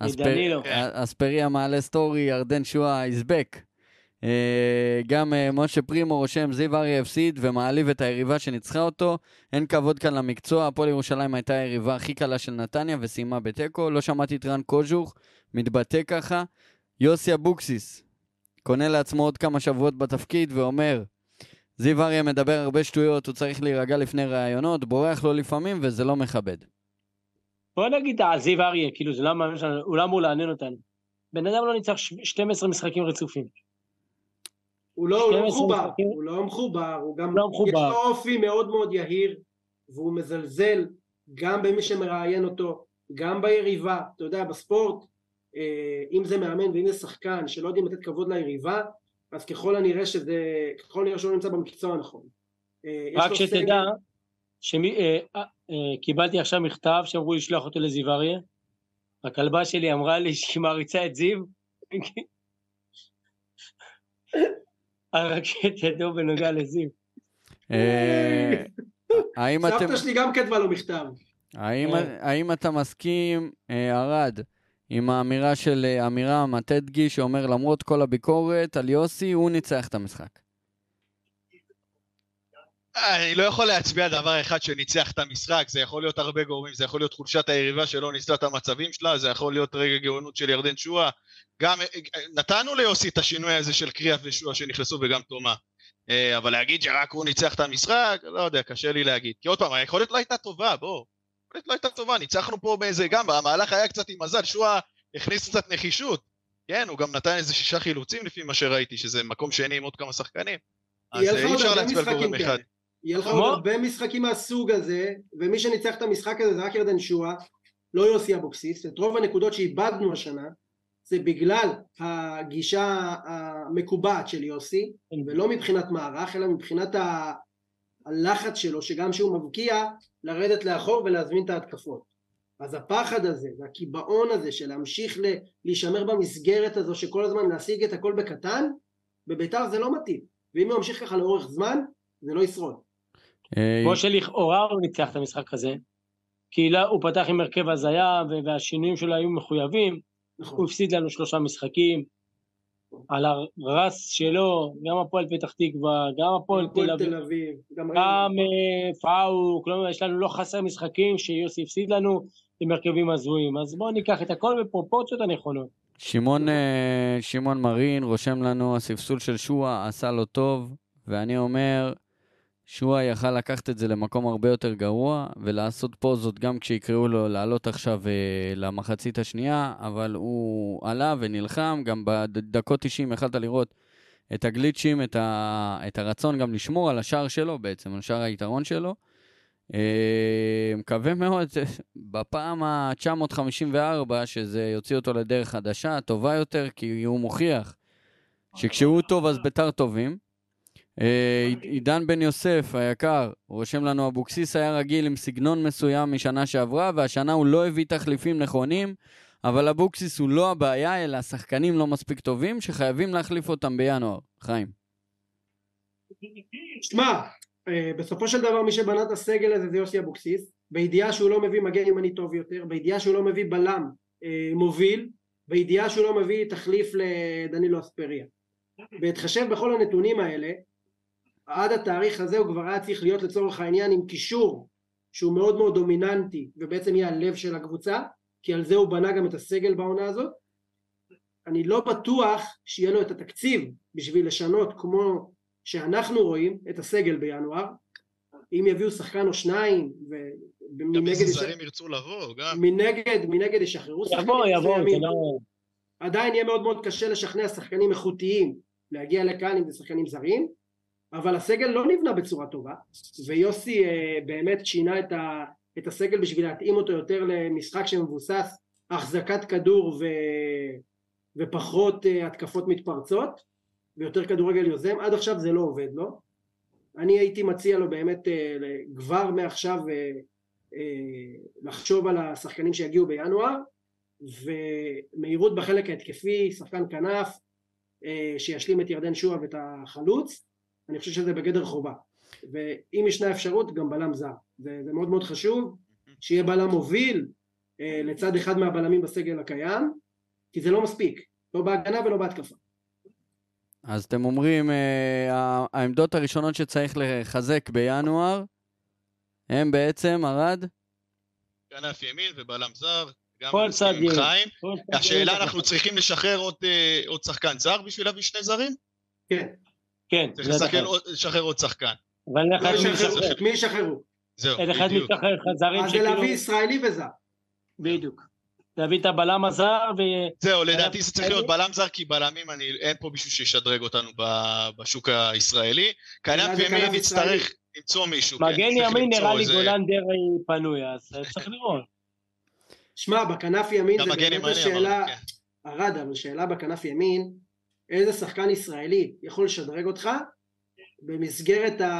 מדנילו. אספריה מעלה סטורי, ירדן שועה is back. אה, גם אה, משה פרימו רושם, זיו אריה הפסיד ומעליב את היריבה שניצחה אותו. אין כבוד כאן למקצוע, הפועל ירושלים הייתה היריבה הכי קלה של נתניה וסיימה בתיקו. לא שמעתי את רן קוז'וך מתבטא ככה. יוסי אבוקסיס קונה לעצמו עוד כמה שבועות בתפקיד ואומר, זיו אריה מדבר הרבה שטויות, הוא צריך להירגע לפני ראיונות, בורח לו לפעמים וזה לא מכבד. בוא נגיד על זיו אריה, כאילו זה לא מאמין שלנו, הוא לא אמור לעניין אותנו. בן אדם לא ניצח ש- 12 משחקים רצופים. הוא לא, הוא לא 12 מחובר, משחקים. הוא לא מחובר, הוא גם, לא מחובר. יש לו אופי מאוד מאוד יהיר, והוא מזלזל גם במי שמראיין אותו, גם ביריבה, אתה יודע, בספורט, אה, אם זה מאמן ואם זה שחקן שלא יודעים לתת כבוד ליריבה, אז ככל הנראה שזה, ככל הנראה שהוא לא נמצא במקצוע הנכון. אה, רק שתדע, שמי, אה, אה, אה, קיבלתי עכשיו מכתב שאמרו לשלוח אותו לזיו אריה. הכלבה שלי אמרה לי שהיא מעריצה את זיו. הרקט ידעו בנוגע לזיו. אה, האם אתם... סבתא שלי גם כתבה לו מכתב. האם, אתה מסכים, אה, ארד, עם האמירה של אה, עמירם הטדגי שאומר למרות כל הביקורת על יוסי, הוא ניצח את המשחק. אני לא יכול להצביע דבר אחד שניצח את המשחק, זה יכול להיות הרבה גורמים, זה יכול להיות חולשת היריבה שלא ניסתה את המצבים שלה, זה יכול להיות רגע גאונות של ירדן שועה. גם נתנו ליוסי את השינוי הזה של קריאף ושועה שנכנסו וגם תומה. אה, אבל להגיד שרק הוא ניצח את המשחק, לא יודע, קשה לי להגיד. כי עוד פעם, היכולת לא הייתה טובה, בוא. היכולת לא הייתה טובה, ניצחנו פה באיזה, גם המהלך היה קצת עם מזל, שועה הכניס קצת נחישות. כן, הוא גם נתן איזה שישה חילוצים לפי מה שראיתי, שזה מקום שני עם עוד כמה שחקנים. אז אה, אי אפשר להצביע על גורם אחד. יהיה לך כמו? עוד הרבה משחקים מהסוג הזה, ומי שניצח את המשחק הזה זה רק ירדן שועה, לא יוסי אבוקסיס. את רוב הנקודות שאיבדנו השנה, זה בגלל הגישה המקובעת של יוסי, ולא מבחינת מערך, אלא מבחינת הלחץ שלו, שגם כשהוא מבקיע, לרדת לאחור ולהזמין את ההתקפות. אז הפחד הזה, והקיבעון הזה של להמשיך ל- להישמר במסגרת הזו, שכל הזמן להשיג את הכל בקטן, בביתר זה לא מתאים. ואם הוא ממשיך ככה לאורך זמן, זה לא ישרוד. אה, כמו שלכאורה הוא ניצח את המשחק הזה. כי לא- הוא פתח עם הרכב הזיה, והשינויים שלו היו מחויבים. הוא נכון. הפסיד לנו שלושה משחקים. על הרס שלו, גם הפועל פתח תקווה, גם הפועל תל אביב, תל אביב. גם גם אה, פאו, כלומר יש לנו לא חסר משחקים שיוסי הפסיד לנו עם הרכבים הזויים. אז בואו ניקח את הכל בפרופורציות הנכונות. שמעון, אה, שמעון מרין רושם לנו, הספסול של שועה עשה לו טוב, ואני אומר, שועה יכל לקחת את זה למקום הרבה יותר גרוע, ולעשות פוזות גם כשיקראו לו לעלות עכשיו אה, למחצית השנייה, אבל הוא עלה ונלחם, גם בדקות 90 יכלת לראות את הגליצ'ים, את, ה, את הרצון גם לשמור על השער שלו בעצם, על שער היתרון שלו. אה, מקווה מאוד, [laughs] בפעם ה-954, שזה יוציא אותו לדרך חדשה, טובה יותר, כי הוא מוכיח שכשהוא טוב אז ביתר טובים. אה, עידן בן יוסף היקר, רושם לנו אבוקסיס היה רגיל עם סגנון מסוים משנה שעברה, והשנה הוא לא הביא תחליפים נכונים, אבל אבוקסיס הוא לא הבעיה, אלא השחקנים לא מספיק טובים שחייבים להחליף אותם בינואר. חיים. שמע, אה, בסופו של דבר מי שבנה את הסגל הזה זה יוסי אבוקסיס, בידיעה שהוא לא מביא מגן ימני טוב יותר, בידיעה שהוא לא מביא בלם אה, מוביל, בידיעה שהוא לא מביא תחליף לדנילו אספריה. בהתחשב בכל הנתונים האלה, עד התאריך הזה הוא כבר היה צריך להיות לצורך העניין עם קישור שהוא מאוד מאוד דומיננטי ובעצם יהיה הלב של הקבוצה כי על זה הוא בנה גם את הסגל בעונה הזאת. אני לא בטוח שיהיה לו את התקציב בשביל לשנות כמו שאנחנו רואים את הסגל בינואר. אם יביאו שחקן או שניים ומנגד איזה זרים ירצו לבוא גם. מנגד, מנגד ישחררו שחקנים יבוא יבוא זה לא... עדיין יהיה מאוד מאוד קשה לשכנע שחקנים איכותיים להגיע לכאן אם זה שחקנים זרים אבל הסגל לא נבנה בצורה טובה ויוסי אה, באמת שינה את, ה, את הסגל בשביל להתאים אותו יותר למשחק שמבוסס החזקת כדור ו, ופחות אה, התקפות מתפרצות ויותר כדורגל יוזם עד עכשיו זה לא עובד לו אני הייתי מציע לו באמת אה, כבר מעכשיו לחשוב על השחקנים שיגיעו בינואר ומהירות בחלק ההתקפי שחקן כנף שישלים את ירדן שועה ואת החלוץ אני חושב שזה בגדר חובה. ואם ישנה אפשרות גם בלם זר. זה, זה מאוד מאוד חשוב שיהיה בלם מוביל אה, לצד אחד מהבלמים בסגל הקיים כי זה לא מספיק. לא בהגנה ולא בהתקפה. אז אתם אומרים אה, העמדות הראשונות שצריך לחזק בינואר הם בעצם ארד? כנף ימין ובלם זר גם כל צד ימין. חיים. השאלה אנחנו צריכים לשחרר עוד, אה, עוד שחקן זר בשביל להביא שני זרים? כן כן. צריך לשחרר עוד שחקן. אבל אין לך מי ישחררו. זהו, אין אחד משחרר חזרים אז זה להביא ישראלי וזר. בדיוק. להביא את הבלם הזר ו... זהו, לדעתי זה צריך להיות בלם זר, כי בלמים אין פה מישהו שישדרג אותנו בשוק הישראלי. כנף ימין נצטרך למצוא מישהו. כן, מגן ימין נראה לי גולן דרעי פנוי, אז צריך לראות. שמע, בכנף ימין זה באמת שאלה... ארד, אבל שאלה בכנף ימין, איזה שחקן ישראלי יכול לשדרג אותך במסגרת ה...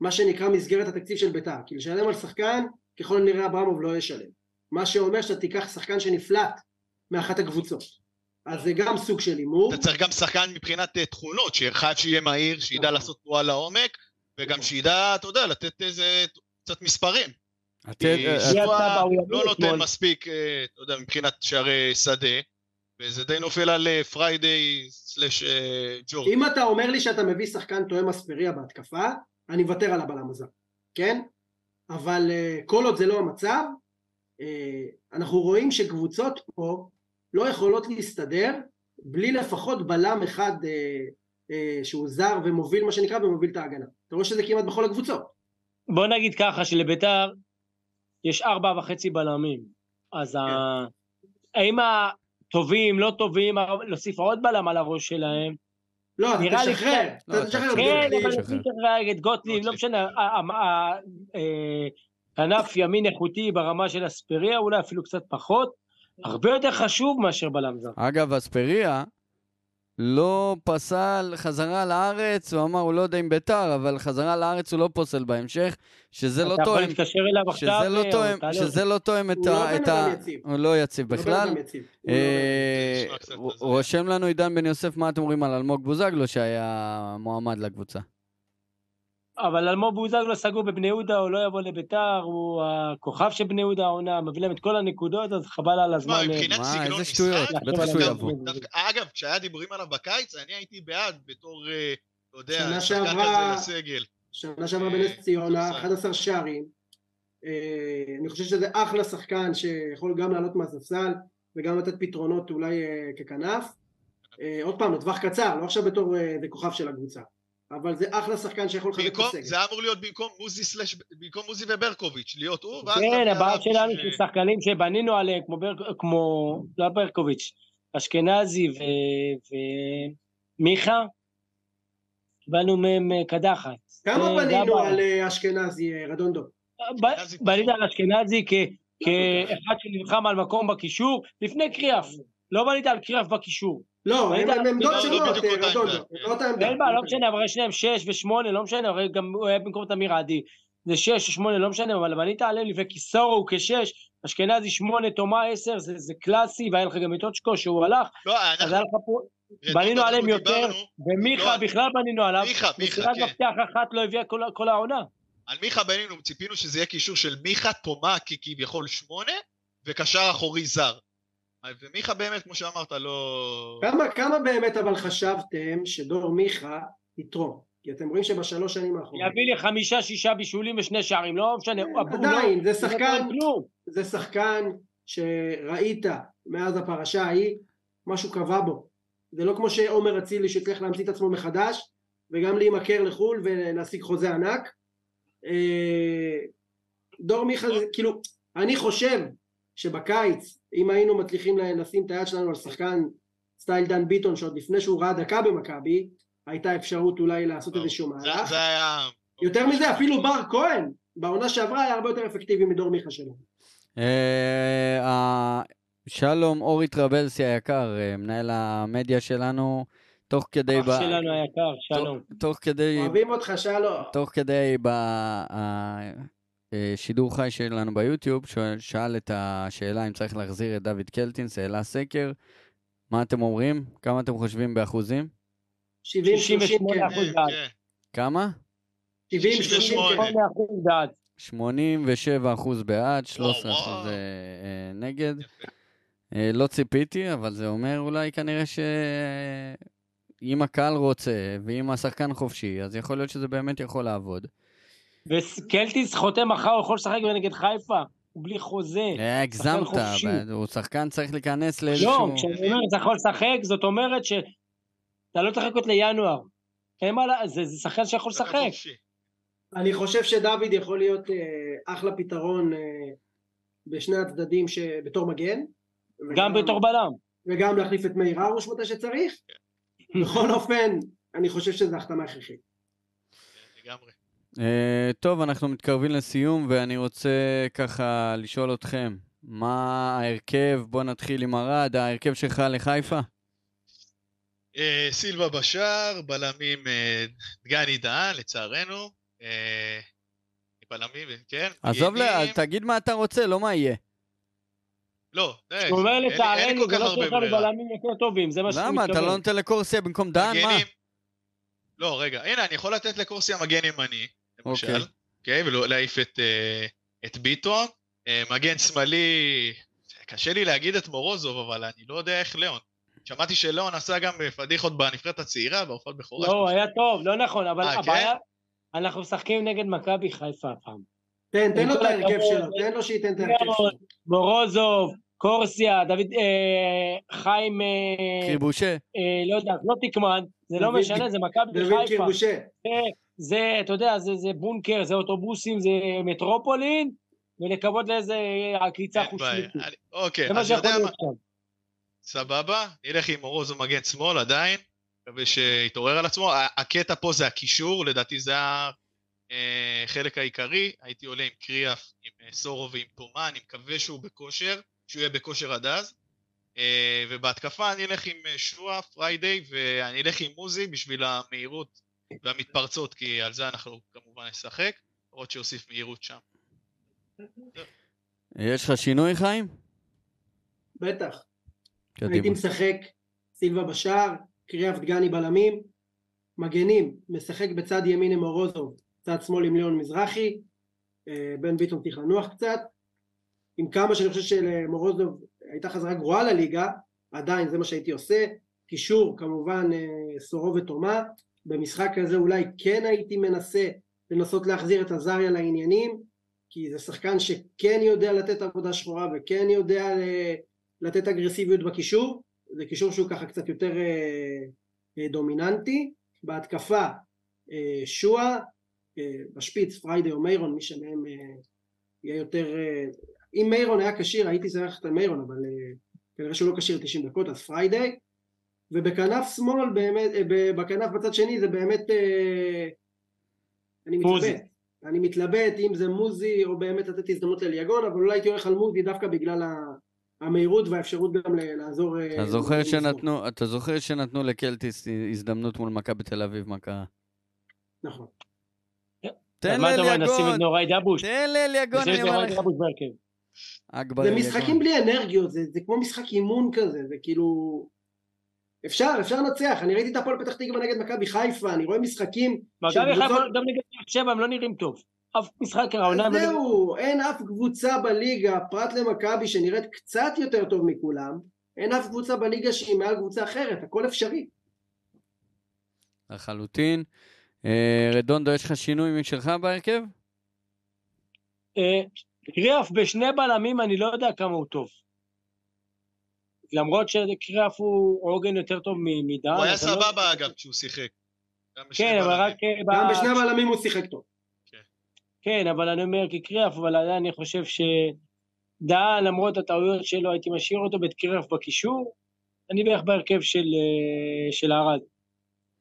מה שנקרא מסגרת התקציב של בית"ר? כי לשלם על שחקן ככל הנראה אברמוב לא ישלם. מה שאומר שאתה תיקח שחקן שנפלט מאחת הקבוצות. אז זה גם סוג של הימור. אתה צריך גם שחקן מבחינת אה, תכונות שחייב שיהיה מהיר שידע נכון. לעשות תנועה לעומק וגם נכון. שידע אתה יודע לתת איזה קצת מספרים. כי שועה לא נותן מספיק אה, אתה יודע מבחינת שערי שדה וזה די נופל על פריידיי slash ג'ורד. אם אתה אומר לי שאתה מביא שחקן תואם אספריה בהתקפה, אני מוותר על הבלם הזה, כן? אבל אה, כל עוד זה לא המצב, אה, אנחנו רואים שקבוצות פה לא יכולות להסתדר בלי לפחות בלם אחד אה, שהוא זר ומוביל מה שנקרא ומוביל את ההגנה. אתה רואה שזה כמעט בכל הקבוצות. בוא נגיד ככה שלביתר יש ארבע וחצי בלמים, אז כן. ה... האם טובים, לא טובים, להוסיף עוד בלם על הראש שלהם. לא, אתה תשחרר, אתה תשחרר. כן, אבל תשחרר את גוטליב, לא משנה, ענף ימין איכותי ברמה של אספריה, אולי אפילו קצת פחות, הרבה יותר חשוב מאשר בלם זר. אגב, אספריה לא פסל חזרה לארץ, הוא אמר, הוא לא יודע אם ביתר, אבל חזרה לארץ הוא לא פוסל בהמשך, שזה לא תואם... אתה יכול להתקשר אליו עכשיו, שזה לא אה, תואם, שזה לא תואם את ה... הוא לא יציב. הוא לא יציב בכלל. אה, רושם לנו עידן בן יוסף, מה אתם אומרים על אלמוג בוזגלו שהיה מועמד לקבוצה? אבל אלמוג בוזגלו סגור בבני יהודה, הוא לא יבוא לביתר, הוא הכוכב של בני יהודה העונה, מביא להם את כל הנקודות, אז חבל על הזמן. מבחינת סגנון משחק, בטח שהוא יבוא. אגב, כשהיה דיבורים עליו בקיץ, אני הייתי בעד בתור, אה, אתה יודע, שחקן כזה לסגל. שנה שעברה בנס ציונה, 11 שערים. אה, אני חושב שזה אחלה שחקן שיכול גם לעלות מהספסל וגם לתת פתרונות אולי אה, ככנף. עוד פעם, לטווח קצר, לא עכשיו בתור כוכב של הקבוצה. אבל זה אחלה שחקן שיכול לחלק את הסגל. זה אמור להיות במקום מוזי סלש, במקום מוזי וברקוביץ', להיות הוא, ואז... כן, הבעיה שלנו של שחקנים שבנינו עליהם, כמו, בר, כמו לא ברקוביץ', אשכנזי ומיכה, קיבלנו מהם אה, קדחת. כמה אה, בנינו גבאי. על אה, אשכנזי, רדונדו? בנית. על אשכנזי כ- לא כאחד שנלחם על מקום בקישור, לפני קריאף. לא בנית על קריאף בקישור. לא? הם עמדות לא, לא שונות, רדונדו. לא. אין בעיה, לא משנה, אבל הרי שניהם שש ושמונה, לא משנה, הרי גם הוא היה במקום תמיר עדי. זה שש או שמונה, לא משנה, אבל בנית עליהם לפני כיסורו הוא כשש, אשכנזי שמונה, תומה עשר, זה זה קלאסי, והיה לך גם את אוצ'קו שהוא הלך, לא, אז אנחנו... היה לך פה, רדונדו, בנינו עליהם יותר, דיברנו- ומיכה לא, בכלל בנינו עליו, מיכה, מיכה, מסירת כן. מפתח אחת לא הביאה כל- כל העונה. על מיכה בנינו ציפינו שזה יהיה קישור של מיכה, תומה כביכול שמונה, וקשר אחורי זר. ומיכה באמת, כמו שאמרת, לא... כמה, כמה באמת אבל חשבתם שדור מיכה יתרום? כי אתם רואים שבשלוש שנים האחרונות, יביא לי חמישה, שישה בישולים ושני שערים, לא משנה, הוא- הוא לא- עדיין, זה לא שחקן. זה שחקן שראית מאז הפרשה ההיא, משהו קבע בו. זה לא כמו שעומר אצילי שצריך להמציא את עצמו מחדש, וגם להימכר לחו"ל ולהשיג חוזה ענק. אה, דור מיכה זה כאילו, אני חושב שבקיץ, אם היינו מצליחים לשים את היד שלנו על שחקן סטייל דן ביטון, שעוד לפני שהוא ראה דקה במכבי, הייתה אפשרות אולי לעשות איזשהו זה- מהלך. זה היה... יותר מזה, אפילו בר כהן, בעונה שעברה היה הרבה יותר אפקטיבי מדור מיכה שלו. אה, שלום אורי טרבלסי היקר, אה, מנהל המדיה שלנו, תוך כדי... אח שלנו היקר, שלום. תוך כדי... אוהבים אותך שלום. תוך כדי בשידור חי שלנו ביוטיוב, שואל- שאל את השאלה אם צריך להחזיר את דוד קלטינס, העלה סקר. מה אתם אומרים? כמה אתם חושבים באחוזים? 70, 68 30, כן. אחוז בעד. כמה? 70, 30, 68. כן. 8 אחוז בעד. 87 אחוז בעד, 13 וואו, אחוז וואו. אה, אה, נגד. אה, לא ציפיתי, אבל זה אומר אולי כנראה ש... אם הקהל רוצה, ואם השחקן חופשי, אז יכול להיות שזה באמת יכול לעבוד. וקלטיס חותם מחר, הוא יכול לשחק נגד חיפה, הוא בלי חוזה. הגזמת, הוא שחקן צריך להיכנס לאיזשהו... לא, כשאני אומר אתה יכול לשחק, זאת אומרת שאתה לא צריך לחכות לינואר. אין מה, לה- זה זה שחקן שיכול לשחק. אני חושב שדוד יכול להיות אה, אחלה פתרון אה, בשני הצדדים ש- בתור מגן. גם בתור בלם. וגם להחליף את מאיר הרוש מתי שצריך. בכל אופן, אני חושב שזו החתמה הכרחית. לגמרי. אה, טוב, אנחנו מתקרבים לסיום, ואני רוצה ככה לשאול אתכם, מה ההרכב? בוא נתחיל עם ארד, ההרכב שלך לחיפה? אה, סילבה בשער, בלמים אה, דגני דהן, לצערנו. אה, בלמים, כן. עזוב. לה, תגיד מה אתה רוצה, לא מה יהיה. לא, הוא אומר לצערנו, זה לא שיש לנו. בלמים יותר טובים, זה מה שהוא למה? אתה לא מתכוון. נותן לקורסיה במקום דן? מה? לא, רגע, הנה, אני יכול לתת לקורסיה מגן ימני, למשל, אוקיי. אוקיי, ולהעיף את, אה, את ביטון. אה, מגן שמאלי, קשה לי להגיד את מורוזוב, אבל אני לא יודע איך ליאון. שמעתי שליאון עשה גם פדיחות בנבחרת הצעירה, בהופעת בכורה. לא. היה טוב, לא נכון, אבל אה, כן? הבעיה, אנחנו משחקים נגד מכבי חיפה הפעם. תן, תן לו כל את ההרכב שלו, תן לו שייתן את ההרכב שלו. מורוזוב, קורסיה, דוד, אה, חיים, אה, קריבושה? אה, לא יודע, לא תקמן, זה לא דוד- משנה, זה מכבי דוד חיפה. קירבושה. זה- זה, אתה יודע, זה, זה בונקר, זה אוטובוסים, זה מטרופולין, ולקוות לאיזה עקיצה. חושנית. אני- אוקיי, זה מה אז שיכול יודע מה, להיות שם. סבבה, נלך עם מורוזוב מגן שמאל עדיין, מקווה שיתעורר על עצמו. הקטע פה זה הקישור, לדעתי זה החלק העיקרי. הייתי עולה עם קריאף, עם אה, סורו ועם תומה, אני מקווה שהוא בכושר, שהוא יהיה בכושר עד אז. אה, ובהתקפה אני אלך עם אה, שועה, פריידיי, ואני אלך עם מוזי בשביל המהירות והמתפרצות, כי על זה אנחנו כמובן נשחק, למרות שיוסיף מהירות שם. יש לך שינוי, חיים? בטח. קדימה. הייתי משחק סילבה בשער, קריאף דגני בלמים, מגנים, משחק בצד ימין עם מורוזוב, צד שמאל עם ליאון מזרחי, אה, בן ביטון צריך לנוח קצת, עם כמה שאני חושב שלמורוזוב הייתה חזרה גרועה לליגה, עדיין זה מה שהייתי עושה, קישור כמובן אה, סורו ותומה, במשחק הזה אולי כן הייתי מנסה לנסות להחזיר את עזריה לעניינים, כי זה שחקן שכן יודע לתת עבודה שחורה וכן יודע ל- לתת אגרסיביות בקישור, זה קישור שהוא ככה קצת יותר אה, אה, דומיננטי, בהתקפה אה, שועה, אה, בשפיץ פריידי או מיירון, מי שמהם אה, יהיה יותר, אה, אם מיירון היה כשיר הייתי שמח את מיירון, אבל אה, כנראה שהוא לא כשיר 90 דקות, אז פריידי, ובכנף שמאל באמת, אה, בכנף בצד שני זה באמת, אה, אני. מתלבט. אני מתלבט אם זה מוזי או באמת לתת הזדמנות לליגון, אבל אולי הייתי הולך על מוזי דווקא בגלל ה- המהירות והאפשרות גם לעזור. אתה זוכר. שנתנו, אתה זוכר שנתנו לקלטיס הזדמנות מול מכבי תל אביב, מה קרה? נכון. תן לאליגון? תן לאליגון, אני אומר לך. זה. משחקים בלי אנרגיות, זה, זה כמו משחק אימון כזה, זה כאילו... אפשר, אפשר לנצח, אני ראיתי את הפועל פתח תקווה נגד מכבי חיפה, אני רואה משחקים מכבי חיפה. גם נגד באר שבע הם לא נראים טוב. אף משחק העונה לא זהו, אין אף קבוצה בליגה, פרט למכבי שנראית קצת יותר טוב מכולם, אין אף קבוצה בליגה שהיא מעל קבוצה אחרת, הכל אפשרי. לחלוטין. אה, רדונדו, יש לך שינוי משלך בהרכב? קריאף בשני בלמים אני לא יודע כמה הוא טוב. למרות שקריאף הוא עוגן יותר טוב מדן. הוא היה לא- סבבה אגב כשהוא שיחק. כן, אבל בלמים. רק... אה, גם ב- בשני הבלמים הוא שיחק טוב. כן, אבל אני אומר כקריאף, אבל עדיין אני חושב שדהן, למרות הטעויות שלו, הייתי משאיר אותו בקריאף בקישור. אני בערך בהרכב של, אה, של ארד.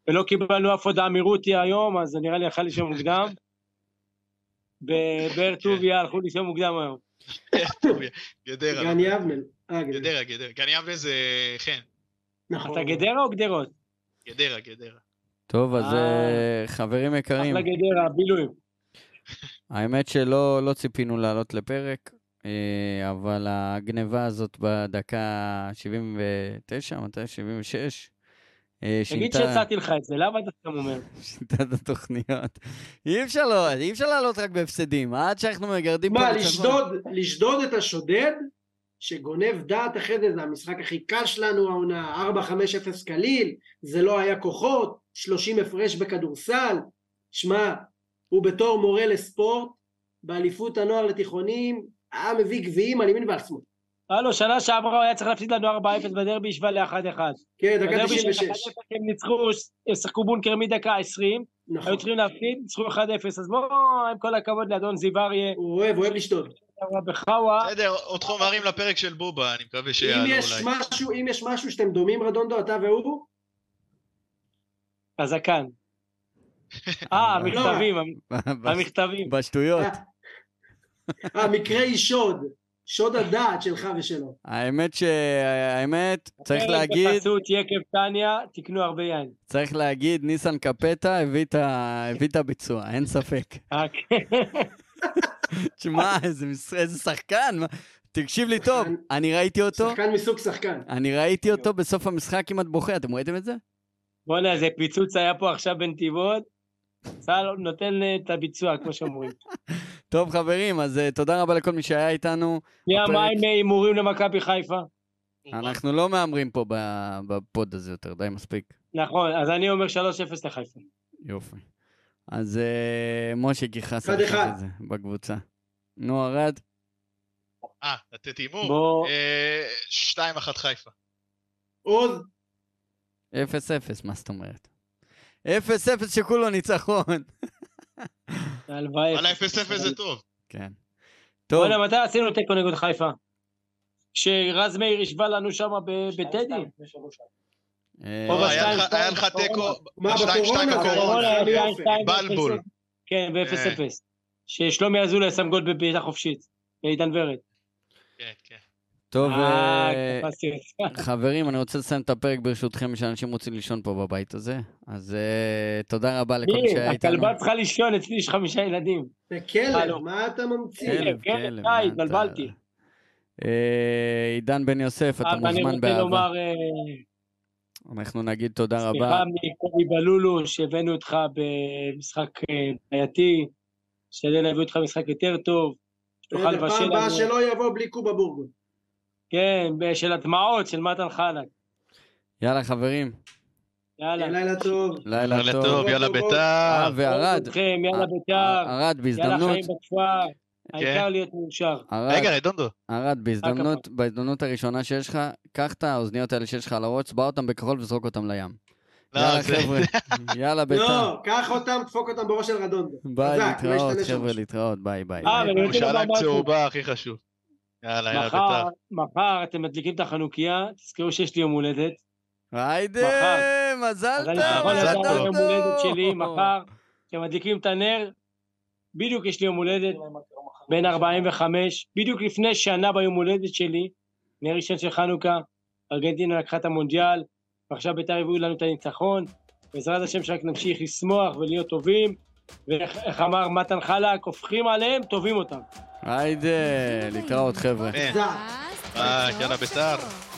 ולא קיבלנו אף הודעה מרותי היום, אז זה נראה לי יכל לישון מוקדם. [laughs] בבאר טוביה הלכו לישון מוקדם היום. גדרה. גן יבנל. אה, גדרה. גדרה. גן יבנה זה חן. נכון. אתה גדרה או גדרות? גדרה, גדרה. טוב, אז אה. אה, חברים יקרים, אחלה גדרה, בילויים. [laughs] האמת שלא לא ציפינו לעלות לפרק, אבל הגניבה הזאת בדקה 79, מתי? 76, אה, תגיד שינתה שהצעתי לך את זה, למה אתה סתם אומר? שינתה את התוכניות. אי אפשר לא, אי אפשר לעלות רק בהפסדים, עד שאנחנו מגרדים מה. לשדוד, לשדוד את השודד, שגונב דעת אחרי זה, זה המשחק הכי קל שלנו העונה, 4-5-0 קליל, זה לא היה כוחות, 30 הפרש בכדורסל. שמע, הוא בתור מורה לספורט, באליפות הנוער לתיכונים, היה מביא גביעים על ימין ועל שמאל. הלו, שנה שעברה הוא היה צריך להפסיד לנו 4-0 בדרבי, השווה ל-1-1. כן, דקה בדרבי של 96. 1-0 הם ניצחו, הם שיחקו בונקר מדקה 20, נכון. היו צריכים להפסיד, ניצחו 1-0, אז בואו, עם כל הכבוד לאדון זיו אריה, הוא אוהב, הוא אוהב. בחאווה, בסדר, עוד חומרים לפרק של בובה, אני מקווה אם שיעלו יש אולי. משהו, אם יש משהו שאתם דומים, רדונדו, אתה והוא, הזקן. [laughs] אה, המכתבים, [laughs] ב- המכתבים. בשטויות. המקרה היא שוד, שוד הדעת שלך ושלו. האמת ש... האמת, צריך פרק להגיד, בחסות יקב טניה, תקנו הרבה יין. צריך להגיד, ניסן קפטה הביא את הביצוע, אין ספק. אה, כן. [laughs] תשמע, איזה שחקן, תקשיב לי טוב, אני ראיתי אותו, שחקן מסוג שחקן. אני ראיתי אותו בסוף המשחק כמעט בוכה, אתם ראיתם את זה? בוא'נה, איזה פיצוץ היה פה עכשיו בנתיבות. צה"ל נותן אה, את הביצוע, כמו שאומרים. [laughs] טוב חברים, אז אה, תודה רבה לכל מי שהיה איתנו. מי המים הימורים למכבי חיפה? אנחנו לא מהמרים פה בפוד הזה יותר, די מספיק. נכון, אז אני אומר 3-0 לחיפה. יופי. אז אה, משה אחד. את זה בקבוצה. נו, ארד, אה, לתת הימור? בוא, אה, 2-1 חיפה. עוז, 0-0, מה זאת אומרת? 0-0 שכולו ניצחון. [laughs] הלוואי. וואלה 0-0 זה טוב. כן. טוב, בוא'נה, מתי עשינו תיקו נגד חיפה? שרז מאיר השווה לנו שם ב- בטדי? אה, לא, היה לך- תיקו, מה, ב-2-2 בקורונה? בקורונה בקורונה. היה לי יפה. 2 בלבול. כן, ב-0-0. ששלומי אזולאי שם גול בבעיטה חופשית. לעידן ורד. כן, כן. טוב, אה, אה. [laughs] חברים, אני רוצה לסיים את הפרק ברשותכם, שאנשים רוצים לישון פה בבית הזה. אז אה, תודה רבה לכל מי? שהיה איתנו. הכלבה צריכה לישון, אצלי יש חמישה ילדים. זה כלב. מה אתה ממציא? כלב, כלב, כלב, די, התבלבלתי. עידן בן יוסף, אתה אבל אני מוזמן רוצה באהבה. לומר אה, אנחנו נגיד תודה רבה. סליחה מקובי בלולו, שהבאנו אותך במשחק בעייתי, שתדע להביא אותך במשחק יותר טוב, שתוכל לבשל פעם הבאה לנו, שלא יבוא בלי קובה בורגון. כן, של הדמעות של מתן חלק. יאללה, חברים, יאללה. לילה טוב. לילה טוב. יאללה ביתר. וערד, יאללה אה, בית"ר, ערד, יאללה בהזדמנות, חיים בכפר, העיקר להיות מאושר. רגע, רדונדו. ערד, בהזדמנות, בהזדמנות הראשונה שיש לך, קח את האוזניות האלה שיש לך על הראש, צבע אותם בכחול וזרוק אותם לים. לא, יאללה, חבר'ה, [laughs] יאללה, ביתר. לא, קח אותם, דפוק אותם בראש של רדונדו. ביי, להתראות, חבר'ה. להתראות, ביי, ביי. אה, הוא שאלה. צהובה הכי חשוב. יאללה, יאללה, מחר, ביתר. מחר אתם מדליקים את החנוכיה, תזכרו שיש לי יום הולדת. היידה. מזל אז אני טוב. מזל טוב. יום הולדת שלי מחר, כשמדליקים את הנר, בדיוק יש לי יום הולדת, בן 45, בדיוק לפני שנה ביום הולדת שלי, נר ראשון של חנוכה, ארגנטינה לקחה את המונדיאל, ועכשיו בית"ר הביאו לנו את הניצחון, בעזרת השם שרק נמשיך לשמוח ולהיות טובים, ואיך איך אמר מתן חלק, הופכים עליהם, טובים אותם. היידה, להתראות חבר'ה. ביי, יאללה, בית"ר. שחור.